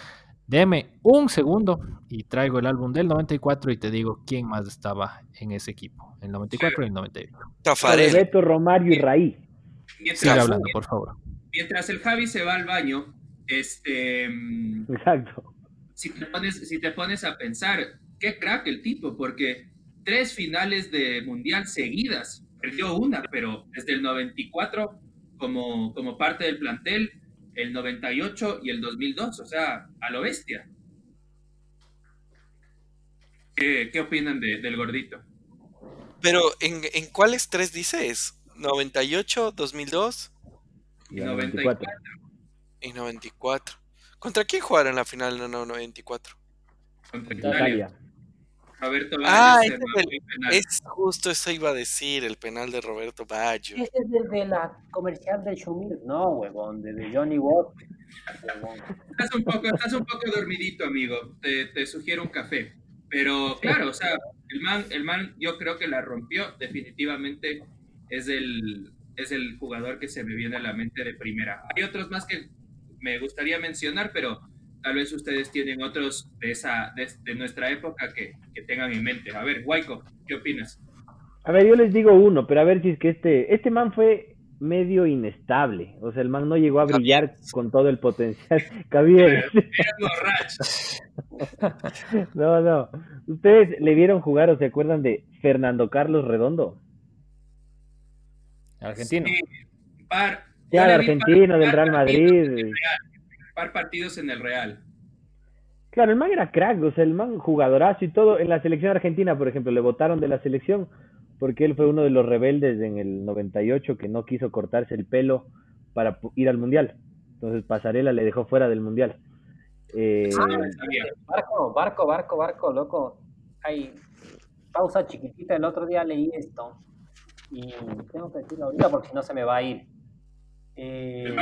Deme un segundo y traigo el álbum del 94 y te digo quién más estaba en ese equipo, el 94 y el 98. Tafarel. Beto, Romario y Raí. Sigue hablando, por favor. Mientras el Javi se va al baño, este... Exacto. Si te pones, si te pones a pensar, qué crack el tipo, porque tres finales de mundial seguidas perdió una, pero desde el 94 como, como parte del plantel, el 98 y el 2002, o sea, a lo bestia. ¿Qué, qué opinan de, del gordito? Pero, ¿en, ¿en cuáles tres dices? ¿98, 2002? Y 94. Y 94. ¿Contra quién jugaron en la final de 94? Contra Italia. Roberto ah, es, el, es, justo eso iba a decir, el penal de Roberto Baggio. Ese es el de la comercial de Schumir, no, huevón, de, de Johnny Watt. Estás un, poco, estás un poco dormidito, amigo. Te, te, sugiero un café. Pero claro, o sea, el man, el man yo creo que la rompió. Definitivamente es el, es el jugador que se me viene a la mente de primera. Hay otros más que me gustaría mencionar, pero tal vez ustedes tienen otros de, esa, de, de nuestra época que, que, tengan en mente. A ver, Waiko, ¿qué opinas? A ver, yo les digo uno, pero a ver si es que este, este man fue medio inestable. O sea, el man no llegó a brillar Javier. con todo el potencial. Javier. no, no. ¿Ustedes le vieron jugar o se acuerdan de Fernando Carlos Redondo? Argentino. Sí, par. Ya, el argentino, del Real Madrid par partidos en el Real. Claro, el man era crack, o sea, el man jugadorazo y todo. En la selección argentina, por ejemplo, le votaron de la selección porque él fue uno de los rebeldes en el 98 que no quiso cortarse el pelo para ir al Mundial. Entonces Pasarela le dejó fuera del Mundial. Eh... barco, barco, barco, barco, loco. Hay pausa chiquitita. El otro día leí esto. y tengo que decirlo ahorita porque si no se me va a ir. Eh,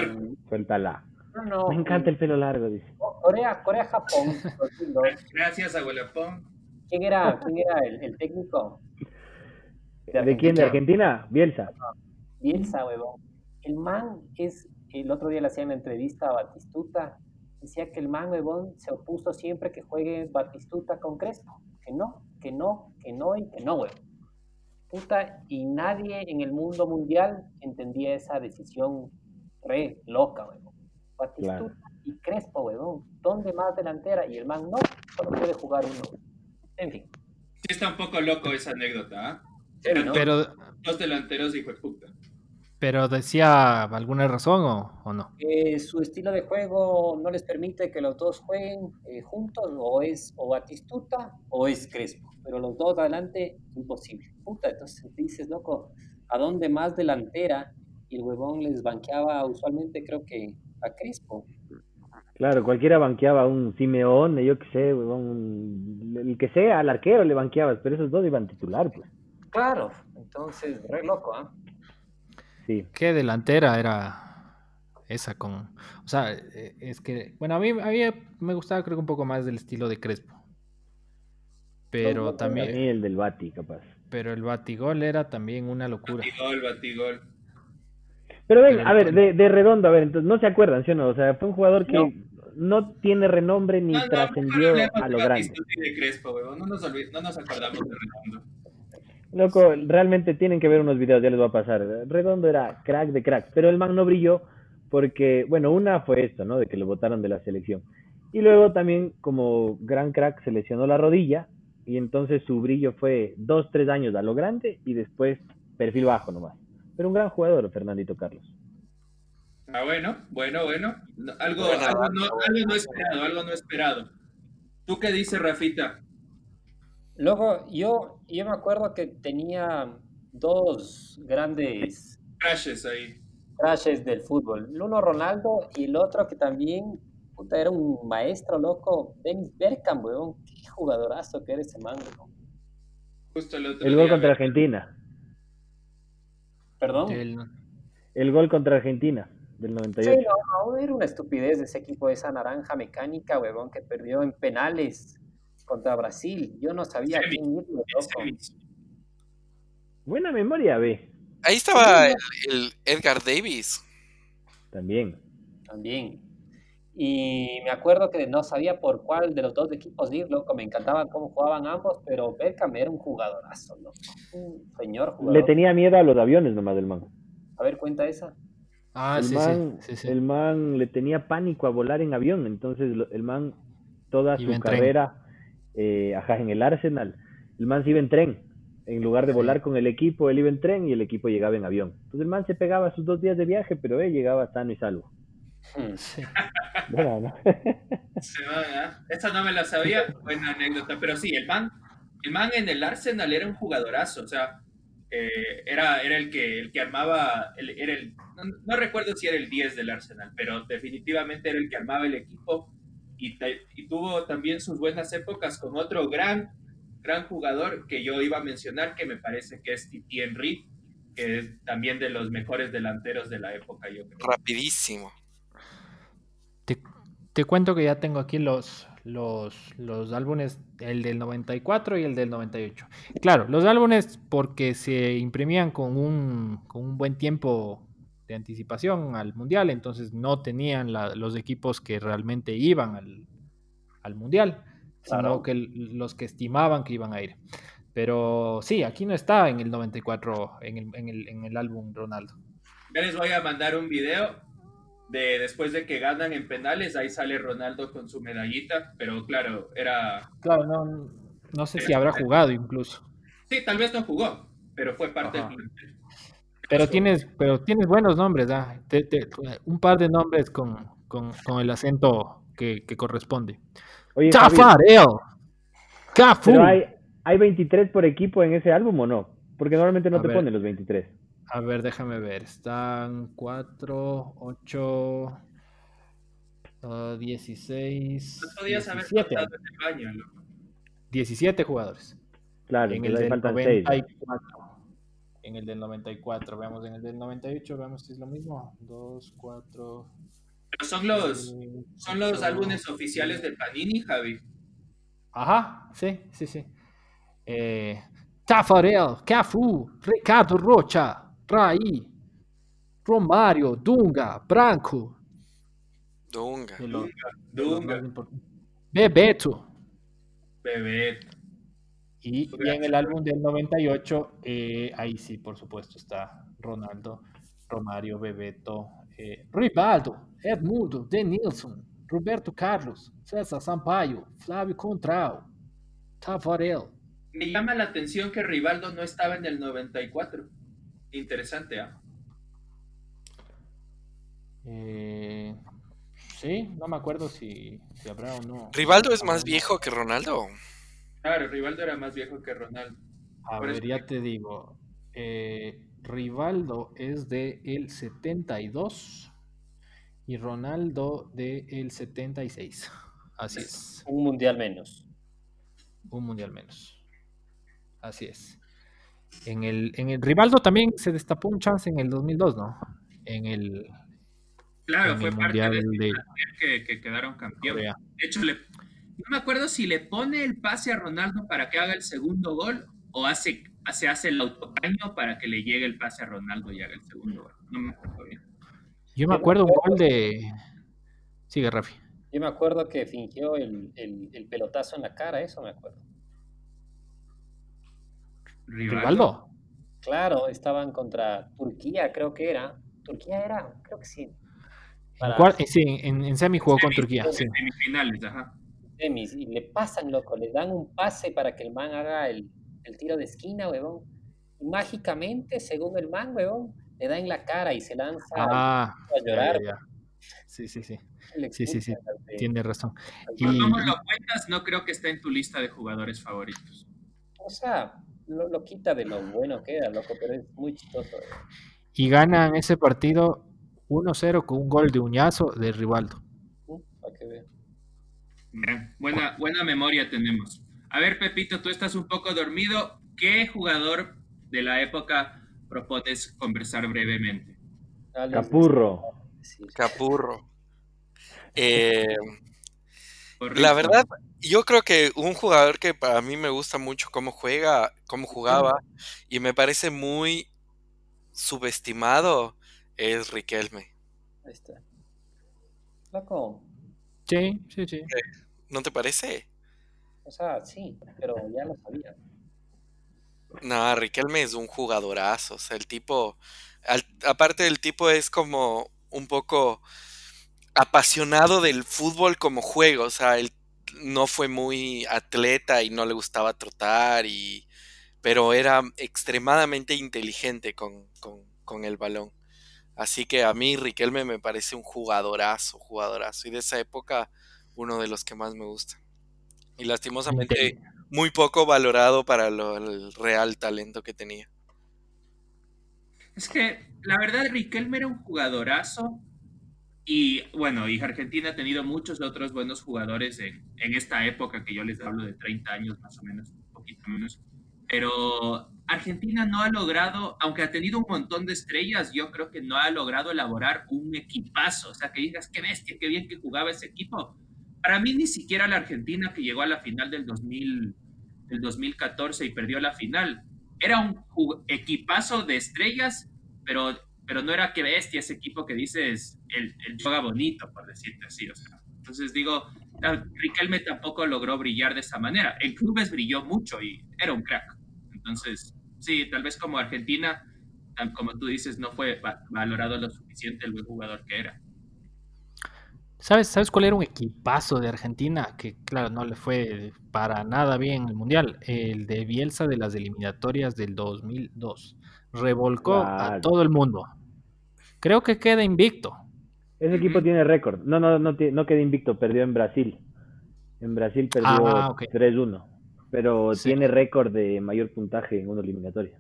Suéltala. No, no, Me encanta el pelo largo, dice. Corea, Corea, Japón. 2002. Gracias, abuelapón. ¿Quién era, quién era el, el técnico? ¿De quién? ¿De Argentina? Bielsa. Bielsa, huevón. El man es, el otro día le hacían una entrevista a Batistuta, decía que el man, huevón, se opuso siempre que juegue Batistuta con Crespo. Que no, que no, que no y que no, huevón. Puta, y nadie en el mundo mundial entendía esa decisión re loca, huevón. Batistuta Claro. y Crespo, huevón. ¿Dónde más delantera? Y el man no, solo puede jugar uno. En fin. Sí está un poco loco esa anécdota, ¿ah? Sí, ¿no? Pero, Dos delanteros, hijo de puta. pero decía alguna razón o, o no. Eh, su estilo de juego no les permite que los dos jueguen eh, juntos, o es o Batistuta o es Crespo, pero los dos adelante, imposible. Puta, entonces dices, loco, ¿a dónde más delantera? Y el huevón les banqueaba usualmente, creo que a Crespo. Claro, cualquiera banqueaba un Simeón, yo qué sé, un- el que sea, al arquero le banqueabas, pero esos dos iban titular, pues. Claro, entonces, re loco, ¿ah? Sí. ¿Qué delantera era esa con... O sea, eh, es que... Bueno, a mí, a mí me gustaba creo que un poco más del estilo de Crespo. Pero No, también... mí el del Bati, capaz. Pero el batigol era también una locura. Batigol, batigol. Pero ven, a ver, de, de redondo, a ver, entonces, no se acuerdan, ¿sí o no? O sea, fue un jugador que No. no, tiene renombre ni No, no, trascendió a lo grande. De Crespo. No nos, olvid- no nos acordamos de Redondo. Loco, realmente tienen que ver unos videos, ya les voy a pasar. Redondo era crack de crack, pero el man no brilló porque, bueno, una fue esto, ¿no? De que lo votaron de la selección. Y luego también, como gran crack, se lesionó la rodilla y entonces su brillo fue dos, tres años a lo grande y después perfil bajo nomás. Pero un gran jugador, Fernandito Carlos. Ah, bueno, bueno, bueno. No, algo, algo, no, algo no esperado, algo no esperado. ¿Tú qué dices, Rafita? Luego, yo, yo me acuerdo que tenía dos grandes Crashes ahí. crashes del fútbol. El uno Ronaldo y el otro que también puta, era un maestro loco, Dennis Bergkamp, weón. Qué jugadorazo que era ese man, weón. Justo el otro El gol día contra Argentina. Perdón. El- El gol contra Argentina del Sí, 98. no, no, era una estupidez de ese equipo, esa naranja mecánica, huevón, que perdió en penales contra Brasil. Yo no sabía a Semis, quién irle, loco. semis. Buena memoria, ve. Ahí estaba el, el Edgar Davis. También. También. Y me acuerdo que no sabía por cuál de los dos equipos ir, loco. Me encantaba cómo jugaban ambos, pero Beckham era un jugadorazo, loco. Un señor jugador. Le tenía miedo a los aviones nomás del man. A ver, cuenta esa. Ah, el, sí, man, sí, sí, sí. el man le tenía pánico a volar en avión, entonces el man toda Iba su carrera, eh, ajá, en el Arsenal, el man se iba en tren, en lugar de volar con el equipo, él iba en tren y el equipo llegaba en avión. Entonces el man se pegaba sus dos días de viaje, pero él llegaba sano y salvo. Hmm. Sí. Bueno, ¿no? Se va. Esa no me la sabía, buena anécdota. Pero sí, el man, el man en el Arsenal era un jugadorazo, o sea, eh, era, era el que el que armaba, el- era el, no, no recuerdo si era el 10 del Arsenal, pero definitivamente era el que armaba el equipo y, te- y tuvo también sus buenas épocas con otro gran, gran jugador que yo iba a mencionar, que me parece que es Titi Henry, que es también de los mejores delanteros de la época, yo creo. Rapidísimo. Te, cuento que ya tengo aquí los, los, los álbumes, el del 94 y el del 98. Claro, los álbumes porque se imprimían con un, con un buen tiempo de anticipación al Mundial, entonces no tenían la- los equipos que realmente iban al, al Mundial, sino Claro. que el- los que estimaban que iban a ir. Pero sí, aquí no está en el 94, en el, en el, en el álbum Ronaldo. Ya les voy a mandar un video de después de que ganan en penales, ahí sale Ronaldo con su medallita, pero claro, era... Claro, no, no sé si habrá jugado incluso. Sí, tal vez no jugó, pero fue parte Ajá. del. Pero tienes, pero tienes buenos nombres, ¿ah? Te- te- un par de nombres con, con, con el acento que, que corresponde. Oye, Tafarel, pero hay, hay 23 por equipo en ese álbum o no? Porque normalmente no A te ver. ponen los 23. A ver, déjame ver. Están 4, 8, 16, No podías haber 17, pasado en el baño, loco. 17 jugadores. Claro, En entonces el del faltan 6. 94. en el del 94. Veamos en el del 98, veamos si es lo mismo. 2, 4. Pero son los, son los álbumes oficiales de Panini, Javi. Ajá, sí, sí, sí. Eh, Tafarel, Cafu, Ricardo Rocha, Romario, Dunga, Branco. Dunga. Dunga. Bebeto. Bebeto. Y, y en el álbum del 98, eh, ahí sí, por supuesto, está Ronaldo, Romario, Bebeto, eh, Rivaldo, Edmundo, Denilson, Roberto Carlos, César Sampaio, Flávio Contrao, Tafarel. Me llama la atención que Rivaldo no estaba en el 94. Interesante, ¿ah? Eh, sí, no me acuerdo si, si habrá o no. ¿Rivaldo es más viejo que Ronaldo? Claro, Rivaldo era más viejo que Ronaldo. A Por ver, eso- ya te digo. eh, Rivaldo es de el 72 y Ronaldo de el 76. Así es, Un mundial menos. un mundial menos. Así es. En el, en el Rivaldo también se destapó un chance en el 2002, ¿no? En el, Claro, en fue el parte de de que, que quedaron campeón. Corea. De hecho, le, no me acuerdo si le pone el pase a Ronaldo para que haga el segundo gol o hace, se hace el autocaño para que le llegue el pase a Ronaldo y haga el segundo gol. No me acuerdo bien. Yo me acuerdo un gol de. Sigue, Rafi. Yo me acuerdo que fingió el, el- el pelotazo en la cara, eso me acuerdo. ¿Rivaldo? Claro, estaban contra Turquía, creo que era. ¿Turquía era? Creo que sí. ¿En Para sí, en, en semi jugó con Turquía. Sí. Semifinales, ajá. semis y le pasan, loco, le dan un pase para que el man haga el, el tiro de esquina, huevón. Y mágicamente, según el man, huevón, le da en la cara y se lanza Ah, a llorar. ya, ya, ya. Sí, sí, sí. Sí, sí, sí, Tiene razón. Y- cómo lo cuentas, no creo que esté en tu lista de jugadores favoritos. O sea, lo, lo quita de lo bueno que era, loco, pero es muy chistoso. huevón. Y ganan ese partido 1-0 con un gol de uñazo de Rivaldo. Uh, Para que vean. Bien, buena, buena memoria tenemos. A ver, Pepito, tú estás un poco dormido. ¿Qué jugador de la época propones conversar brevemente? Capurro. Capurro. Eh, Correcto. la verdad, yo creo que un jugador que para mí me gusta mucho cómo juega, cómo jugaba, y me parece muy subestimado, es Riquelme. Ahí está. Loco, Sí, sí, sí. ¿No te parece? o sea, sí, pero ya lo sabía. No, Riquelme es un jugadorazo. O sea, el tipo, al- aparte del tipo es como un poco apasionado del fútbol como juego. O sea, él no fue muy atleta y no le gustaba trotar, y, pero era extremadamente inteligente con, con- con el balón. Así que a mí Riquelme me parece un jugadorazo, jugadorazo. Y de esa época, uno de los que más me gusta. Y lastimosamente muy poco valorado para lo- el real talento que tenía. Es que la verdad Riquelme era un jugadorazo y bueno, y Argentina ha tenido muchos otros buenos jugadores en, esta época que yo les hablo de 30 años más o menos, un poquito menos. Pero Argentina no ha logrado, aunque ha tenido un montón de estrellas, yo creo que no ha logrado elaborar un equipazo. O sea, que digas, qué bestia, qué bien que jugaba ese equipo. Para mí ni siquiera la Argentina que llegó a la final del, 2000, del 2014 y perdió la final, era un equipazo de estrellas, pero, pero no era que bestia ese equipo que dices, el, el juega bonito, por decirte así. Entonces digo, Riquelme tampoco logró brillar de esa manera. En clubes brilló mucho y era un crack. Entonces, sí, tal vez como Argentina, como tú dices, no fue va- valorado lo suficiente el buen jugador que era. ¿Sabes, ¿Sabes cuál era un equipazo de Argentina? Que claro, no le fue para nada bien el Mundial. El de Bielsa de las eliminatorias del 2002. Revolcó a todo el mundo. Creo que queda invicto. Ese equipo tiene récord. No, no, no, no quedó invicto, perdió en Brasil. En Brasil perdió Ah, ok. 3-1. Pero Sí. tiene récord de mayor puntaje en una eliminatoria.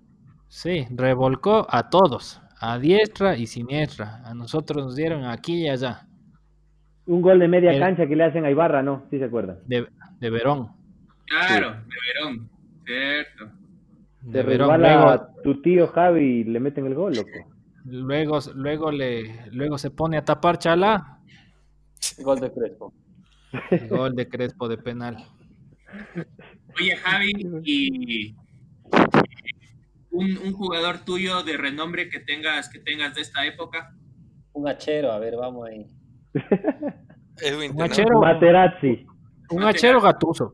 Sí, revolcó a todos. A diestra y siniestra. A nosotros nos dieron aquí y allá. Un gol de media El- cancha que le hacen a Ibarra, ¿no? Sí se acuerdan. De, de Verón. Claro, de Verón, cierto. Se resbala tu tío Javi y le meten el gol, loco. Luego, luego, le, luego se pone a tapar Chalá. Gol de Crespo. Gol de Crespo de penal. Oye, Javi, y un, un, jugador tuyo de renombre que tengas, que tengas de esta época. Un hachero, a ver, vamos ahí. un hachero. Materazzi. Un hachero gatuso.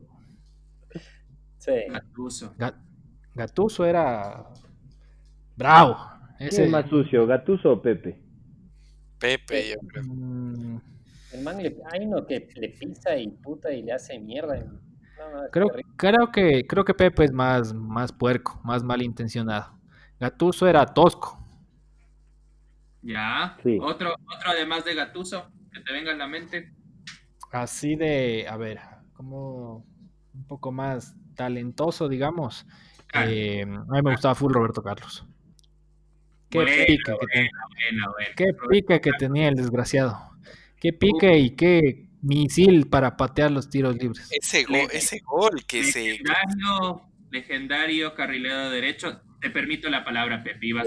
Sí. Gatuso. Gatuso era bravo. Ese... es más sucio, Gatuso o Pepe? Pepe, yo creo. Mm. El man le, hay uno que le pisa y puta y le hace mierda. creo, creo, que, creo que Pepe es más, más puerco, más malintencionado. Gatuso era tosco. Ya. Otro, otro además de Gatuso, que te venga en la mente. Así de, a ver, como un poco más talentoso, digamos. Eh, a mí me gustaba full Roberto Carlos. Qué pique que tenía. Qué pique que tenía el desgraciado. Qué pique y qué misil para patear los tiros libres. Ese gol, ese gol que legendario, se. Legendario carrilero derecho. Te permito la palabra, Pepe. a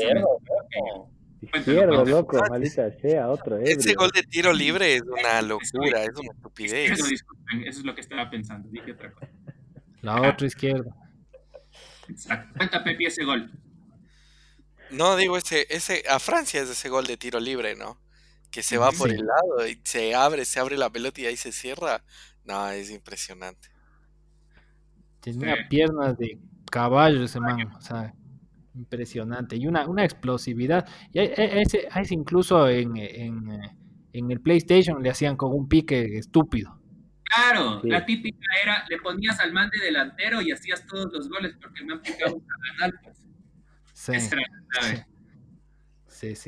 Izquierdo, loco, maldita sea, otro. Ese gol de tiro libre es una locura, es una estupidez. Eso, disculpen, eso es lo que estaba pensando. Dije otra cosa. La otra izquierda. Exacto. Cuenta Pepe ese gol. No, digo, ese, ese, a Francia es ese gol de tiro libre, ¿no? Que se va por el lado y se abre, se abre la pelota y ahí se cierra. No, es impresionante. Tenía piernas de caballo ese man, o sea, impresionante. Y una, una explosividad. Y ese, ese incluso en, en, en, el PlayStation le hacían con un pique estúpido. Claro, la típica era, le ponías al man de delantero y hacías todos los goles porque el man picaba un canal. Pues.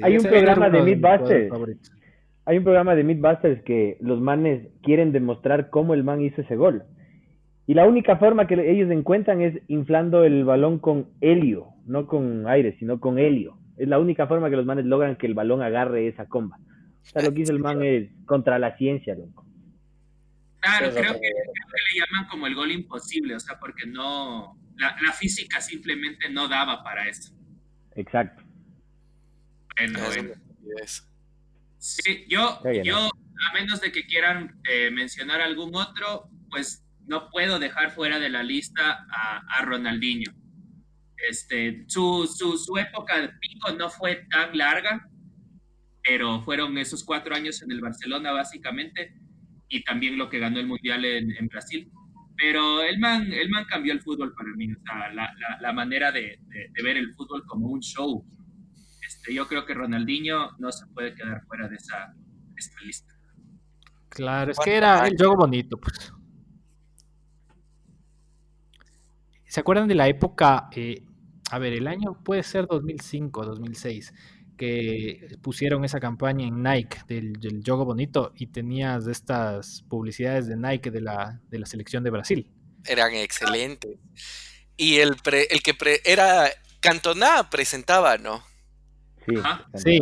Hay un programa de Mythbusters. Hay un programa de Mythbusters que los manes quieren demostrar cómo el man hizo ese gol. Y la única forma que ellos encuentran es inflando el balón con helio, no con aire, sino con helio. Es la única forma que los manes logran que el balón agarre esa comba. O sea, lo que hizo el man es contra la ciencia, loco. Claro, creo que, le llaman como el gol imposible, o sea, porque no, la física simplemente no daba para eso. Exacto. Bueno, Sí, yo, yo, a menos de que quieran eh, mencionar algún otro, pues no puedo dejar fuera de la lista a, Ronaldinho. Este, su, su, su, época de pico no fue tan larga, pero fueron esos cuatro años en el Barcelona básicamente y también lo que ganó el Mundial en, en Brasil. Pero el man, el man cambió el fútbol para mí, o sea, la, la, manera de, de, ver el fútbol como un show. Este, yo creo que Ronaldinho no se puede quedar fuera de esa esta lista. Claro, es que era el juego bonito, pues. ¿Se acuerdan de la época? Eh, a ver, el año puede ser 2005, 2006 que pusieron esa campaña en Nike del, del Yogo Bonito y tenías estas publicidades de Nike de la, de la selección de Brasil. Eran excelentes. Y el, el que era Cantona presentaba, ¿no? Sí,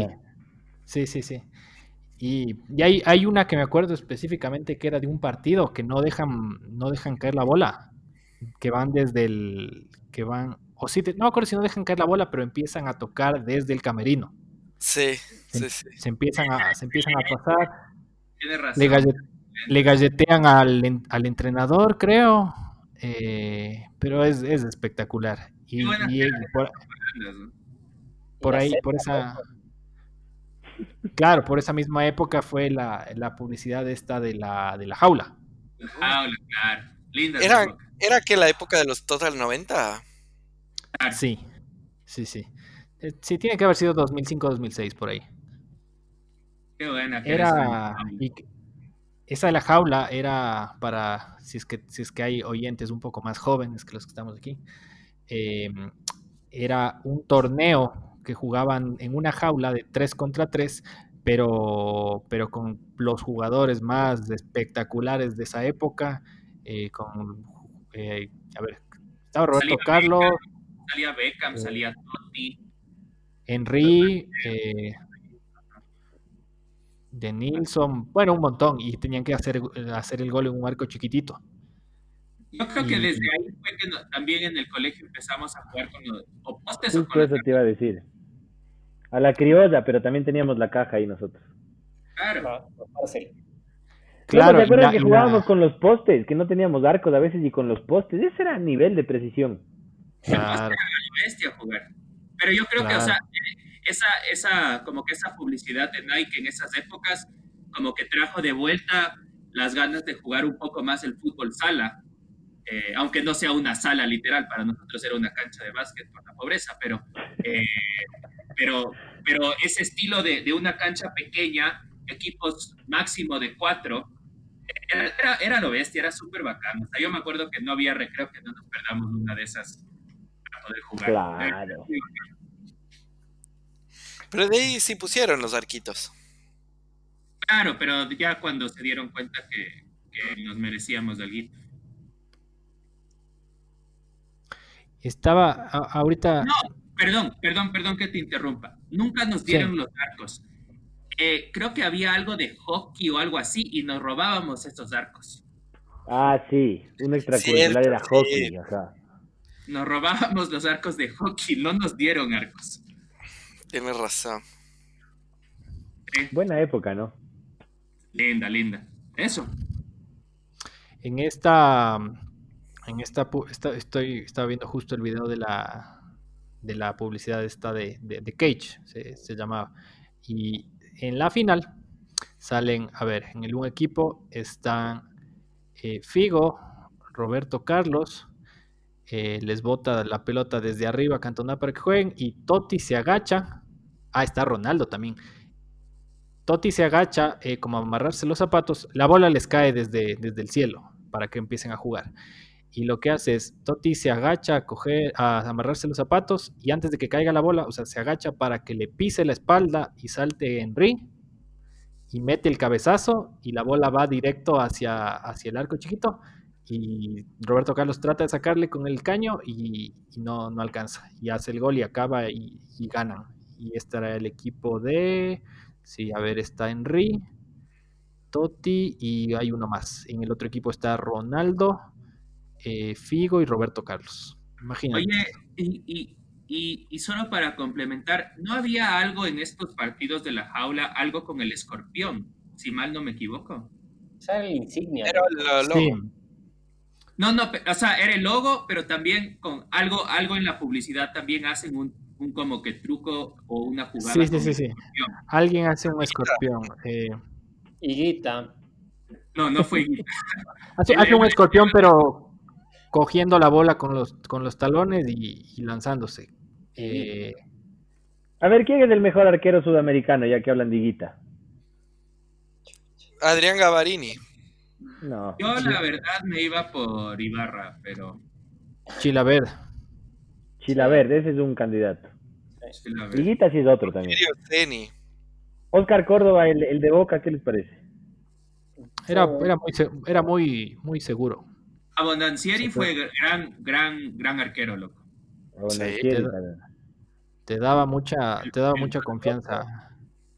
sí, sí, sí, Y, hay, hay, una que me acuerdo específicamente que era de un partido que no dejan, no dejan caer la bola, que van desde el, que van, o sí, no me acuerdo si no dejan caer la bola, pero empiezan a tocar desde el camerino. Sí, sí, sí. Se empiezan a, se empiezan a pasar. Le, galletean al, al, entrenador, creo. Eh, pero es, es, espectacular. Y, por, ahí, por esa. Claro, por esa misma época fue la, la publicidad esta de la, de la jaula. La jaula, claro. Linda. ¿Era, ¿Era que la época de los Total 90? Sí, sí, sí. Eh, sí, tiene que haber sido 2005-2006 por ahí. Qué buena. Era, esa de la jaula era para, si es, que, si es que hay oyentes un poco más jóvenes que los que estamos aquí, em, era un torneo que jugaban en una jaula de 3 contra 3, pero, pero con los jugadores más espectaculares de esa época, eh, con, eh, a ver, estaba Roberto Carlos. salía Beckham, salía Totti. Henry, eh, de Nilsson, bueno, un montón, y tenían que hacer, hacer el gol en un arco chiquitito. Yo creo que Y- desde ahí fue que no- también en el colegio empezamos a jugar con los o postes o con eso te iba a decir. A la criolla, pero también teníamos la caja ahí nosotros. Claro. Ah. Claro, ¿No ¿te acuerdas la- que y la- jugábamos con los postes? Que no teníamos arcos a veces y con los postes. Ese era nivel de precisión. Claro. bestia jugar. Pero yo creo que, o Claro. sea, eh, esa, esa, como que esa publicidad de Nike en esas épocas, como que trajo de vuelta las ganas de jugar un poco más el fútbol sala. Eh, aunque no sea una sala literal, para nosotros era una cancha de básquet por la pobreza, pero, eh, pero, pero ese estilo de, de una cancha pequeña, equipos máximo de cuatro, era, era, era lo bestia, era súper bacán. O sea, yo me acuerdo que no había recreo que no nos perdamos una de esas para poder jugar. Claro. Pero de ahí sí pusieron los arquitos. Claro, pero ya cuando se dieron cuenta que, que nos merecíamos algo. Estaba a- ahorita. Perdón, perdón, perdón que te interrumpa. Nunca nos dieron los arcos. Eh, creo que había algo de hockey o algo así y nos robábamos estos arcos. Ah, sí. Un extracurricular era sí. hockey. Ajá. Nos robábamos los arcos de hockey, no nos dieron arcos. Tienes razón. Buena época, ¿no? Linda, linda. Eso. En esta, en esta, estoy, estaba viendo justo el video de la, de la publicidad esta de, de, de Cage, se, se llamaba. Y en la final salen, a ver, en el un equipo están eh, Figo, Roberto Carlos, eh, les bota la pelota desde arriba, Cantona para que jueguen, y Totti se agacha. Ah, está Ronaldo también. Totti se agacha eh, como a amarrarse los zapatos, la bola les cae desde, desde el cielo para que empiecen a jugar. Y lo que hace es, Totti se agacha a, coger, a amarrarse los zapatos y antes de que caiga la bola, o sea, se agacha para que le pise la espalda y salte Henry y mete el cabezazo y la bola va directo hacia, hacia el arco chiquito y Roberto Carlos trata de sacarle con el caño y, no, no alcanza. Y hace el gol y acaba y, y ganan. Y este era el equipo de... Sí, a ver, está Henry, Totti y hay uno más. En el otro equipo está Ronaldo, eh, Figo y Roberto Carlos. Imagínate. Oye, y, y, y, y solo para complementar, ¿no había algo en estos partidos de la jaula, algo con el escorpión? Si mal no me equivoco. Esa era la insignia. Era lo logo. Sí, No, no, o sea, era el logo, pero también con algo, algo en la publicidad también hacen un, un como que truco o una jugada. sí, sí, sí, sí. Alguien hace un escorpión. eh, Higuita. No, no fue. hace, hace un escorpión, pero cogiendo la bola con los, con los talones y, y lanzándose. Eh, A ver, ¿quién es el mejor arquero sudamericano, ya que hablan de Higuita? Adrián Gavarini. No. Yo la verdad me iba por Ibarra, pero Chilaver. Chilaverde, ese es un candidato. Higuita sí es otro también. Oscar Córdoba, el, el de Boca, ¿qué les parece? Era, era, muy, era muy, muy seguro. Abondancieri fue gran, gran, gran arquero, loco. Sí, te- daba mucha, te daba mucha confianza.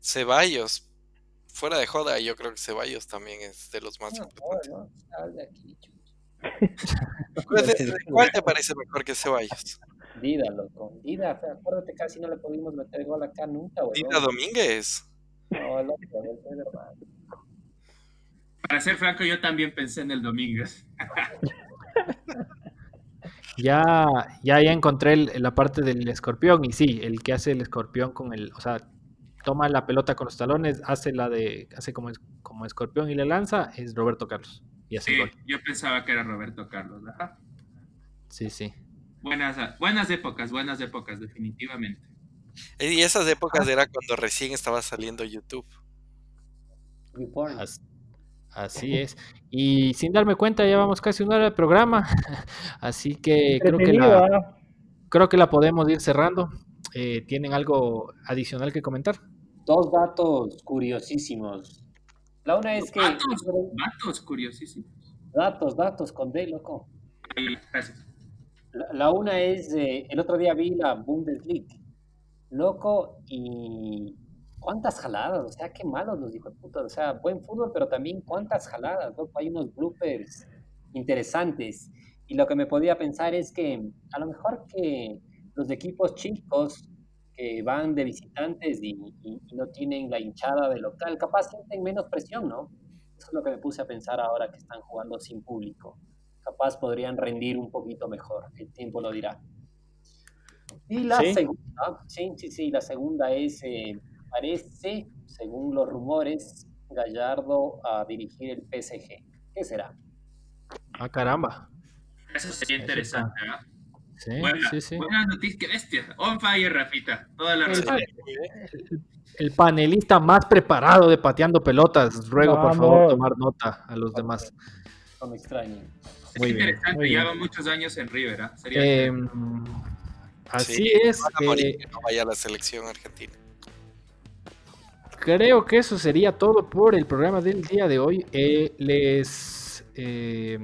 Ceballos. Fuera de joda, yo creo que Ceballos también es de los más No, importantes. no, sal de aquí, chucha. ¿Cuál te- ¿Cuál te parece mejor que Ceballos? Dida, loco. Dida, acuérdate, casi no le pudimos meter gol acá nunca, güey. Dina Domínguez. No, loco, es verdad. Para ser franco, yo también pensé en el Domínguez. Ya, ya, ya encontré el- la parte del escorpión y sí, el que hace el escorpión con el, o sea, toma la pelota con los talones, hace la de, hace como, es- como escorpión y le lanza, es Roberto Carlos. Y hace Sí, gol. yo pensaba que era Roberto Carlos. Ajá. Sí, sí. Buenas, buenas épocas, buenas épocas, definitivamente. Y esas épocas era cuando recién estaba saliendo YouTube. Así es. Y sin darme cuenta, ya vamos casi una hora de programa. Así que creo que la, ¿ah? creo que la podemos ir cerrando. Eh, ¿Tienen algo adicional que comentar? Dos datos curiosísimos. La una es que. Vatos, vatos, curiosísimos. Datos, datos, con D, loco. Ahí, gracias. La, una es, eh, el otro día vi la Bundesliga, loco, y cuántas jaladas, o sea, qué malos los de puta, o sea, buen fútbol, pero también cuántas jaladas, loco, hay unos bloopers interesantes. Y lo que me podía pensar es que a lo mejor que los equipos chicos que van de visitantes y, no tienen la hinchada de local, capaz sienten menos presión, ¿no? Eso es lo que me puse a pensar ahora que están jugando sin público. Capaz podrían rendir un poquito mejor, el tiempo lo dirá. Y la segunda, sí, sí, sí, la segunda es, eh, parece, según los rumores, Gallardo a dirigir el PSG. ¿Qué será? Ah, caramba. Eso sería interesante, ¿verdad? Sí, buena, sí, sí. Buena noticia, qué bestia. On fire, Rafita. Toda la razón. El, panelista más preparado de pateando pelotas. Ruego, por favor, tomar nota a los demás. No me extraño. Muy interesante, bien, lleva muchos años en River, ¿eh? Sería eh, así es. Eh, no vaya a la selección argentina. Creo que eso sería todo por el programa del día de hoy. Eh, les eh,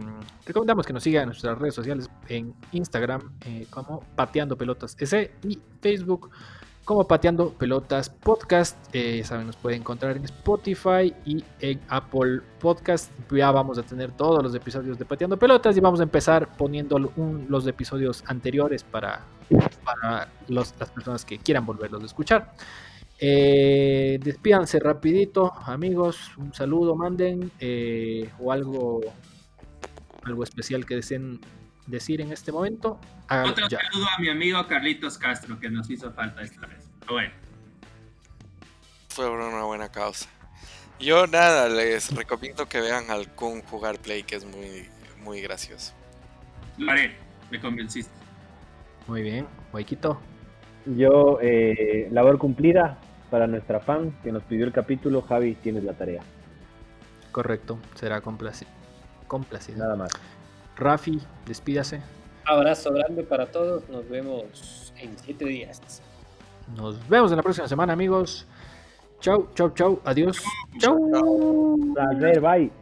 recomendamos que nos sigan en nuestras redes sociales en Instagram eh, como Pateando Pelotas S y Facebook como Pateando Pelotas Podcast. ya saben, nos pueden encontrar en Spotify y en Apple Podcast. Ya vamos a tener todos los episodios de Pateando Pelotas y vamos a empezar poniendo los episodios anteriores para, para las personas que quieran volverlos a escuchar. Eh, despídanse rapidito, amigos. Un saludo, manden eh, o algo, algo especial que deseen decir en este momento. Otro saludo a mi amigo Carlitos Castro que nos hizo falta esta vez. Bueno. Fue una buena causa. Yo nada, les recomiendo que vean al Kun jugar Play, que es muy, muy gracioso. Lo haré, me convenciste. Muy bien, Guayquito. Yo, eh, labor cumplida, para nuestra fan que nos pidió el capítulo, Javi, tienes la tarea. Correcto, será complacido. complacido. Nada más. Rafi, despídase. Abrazo grande para todos, nos vemos en siete días. Nos vemos en la próxima semana, amigos. Chau, chau, chau, adiós. Chau. Placer, bye.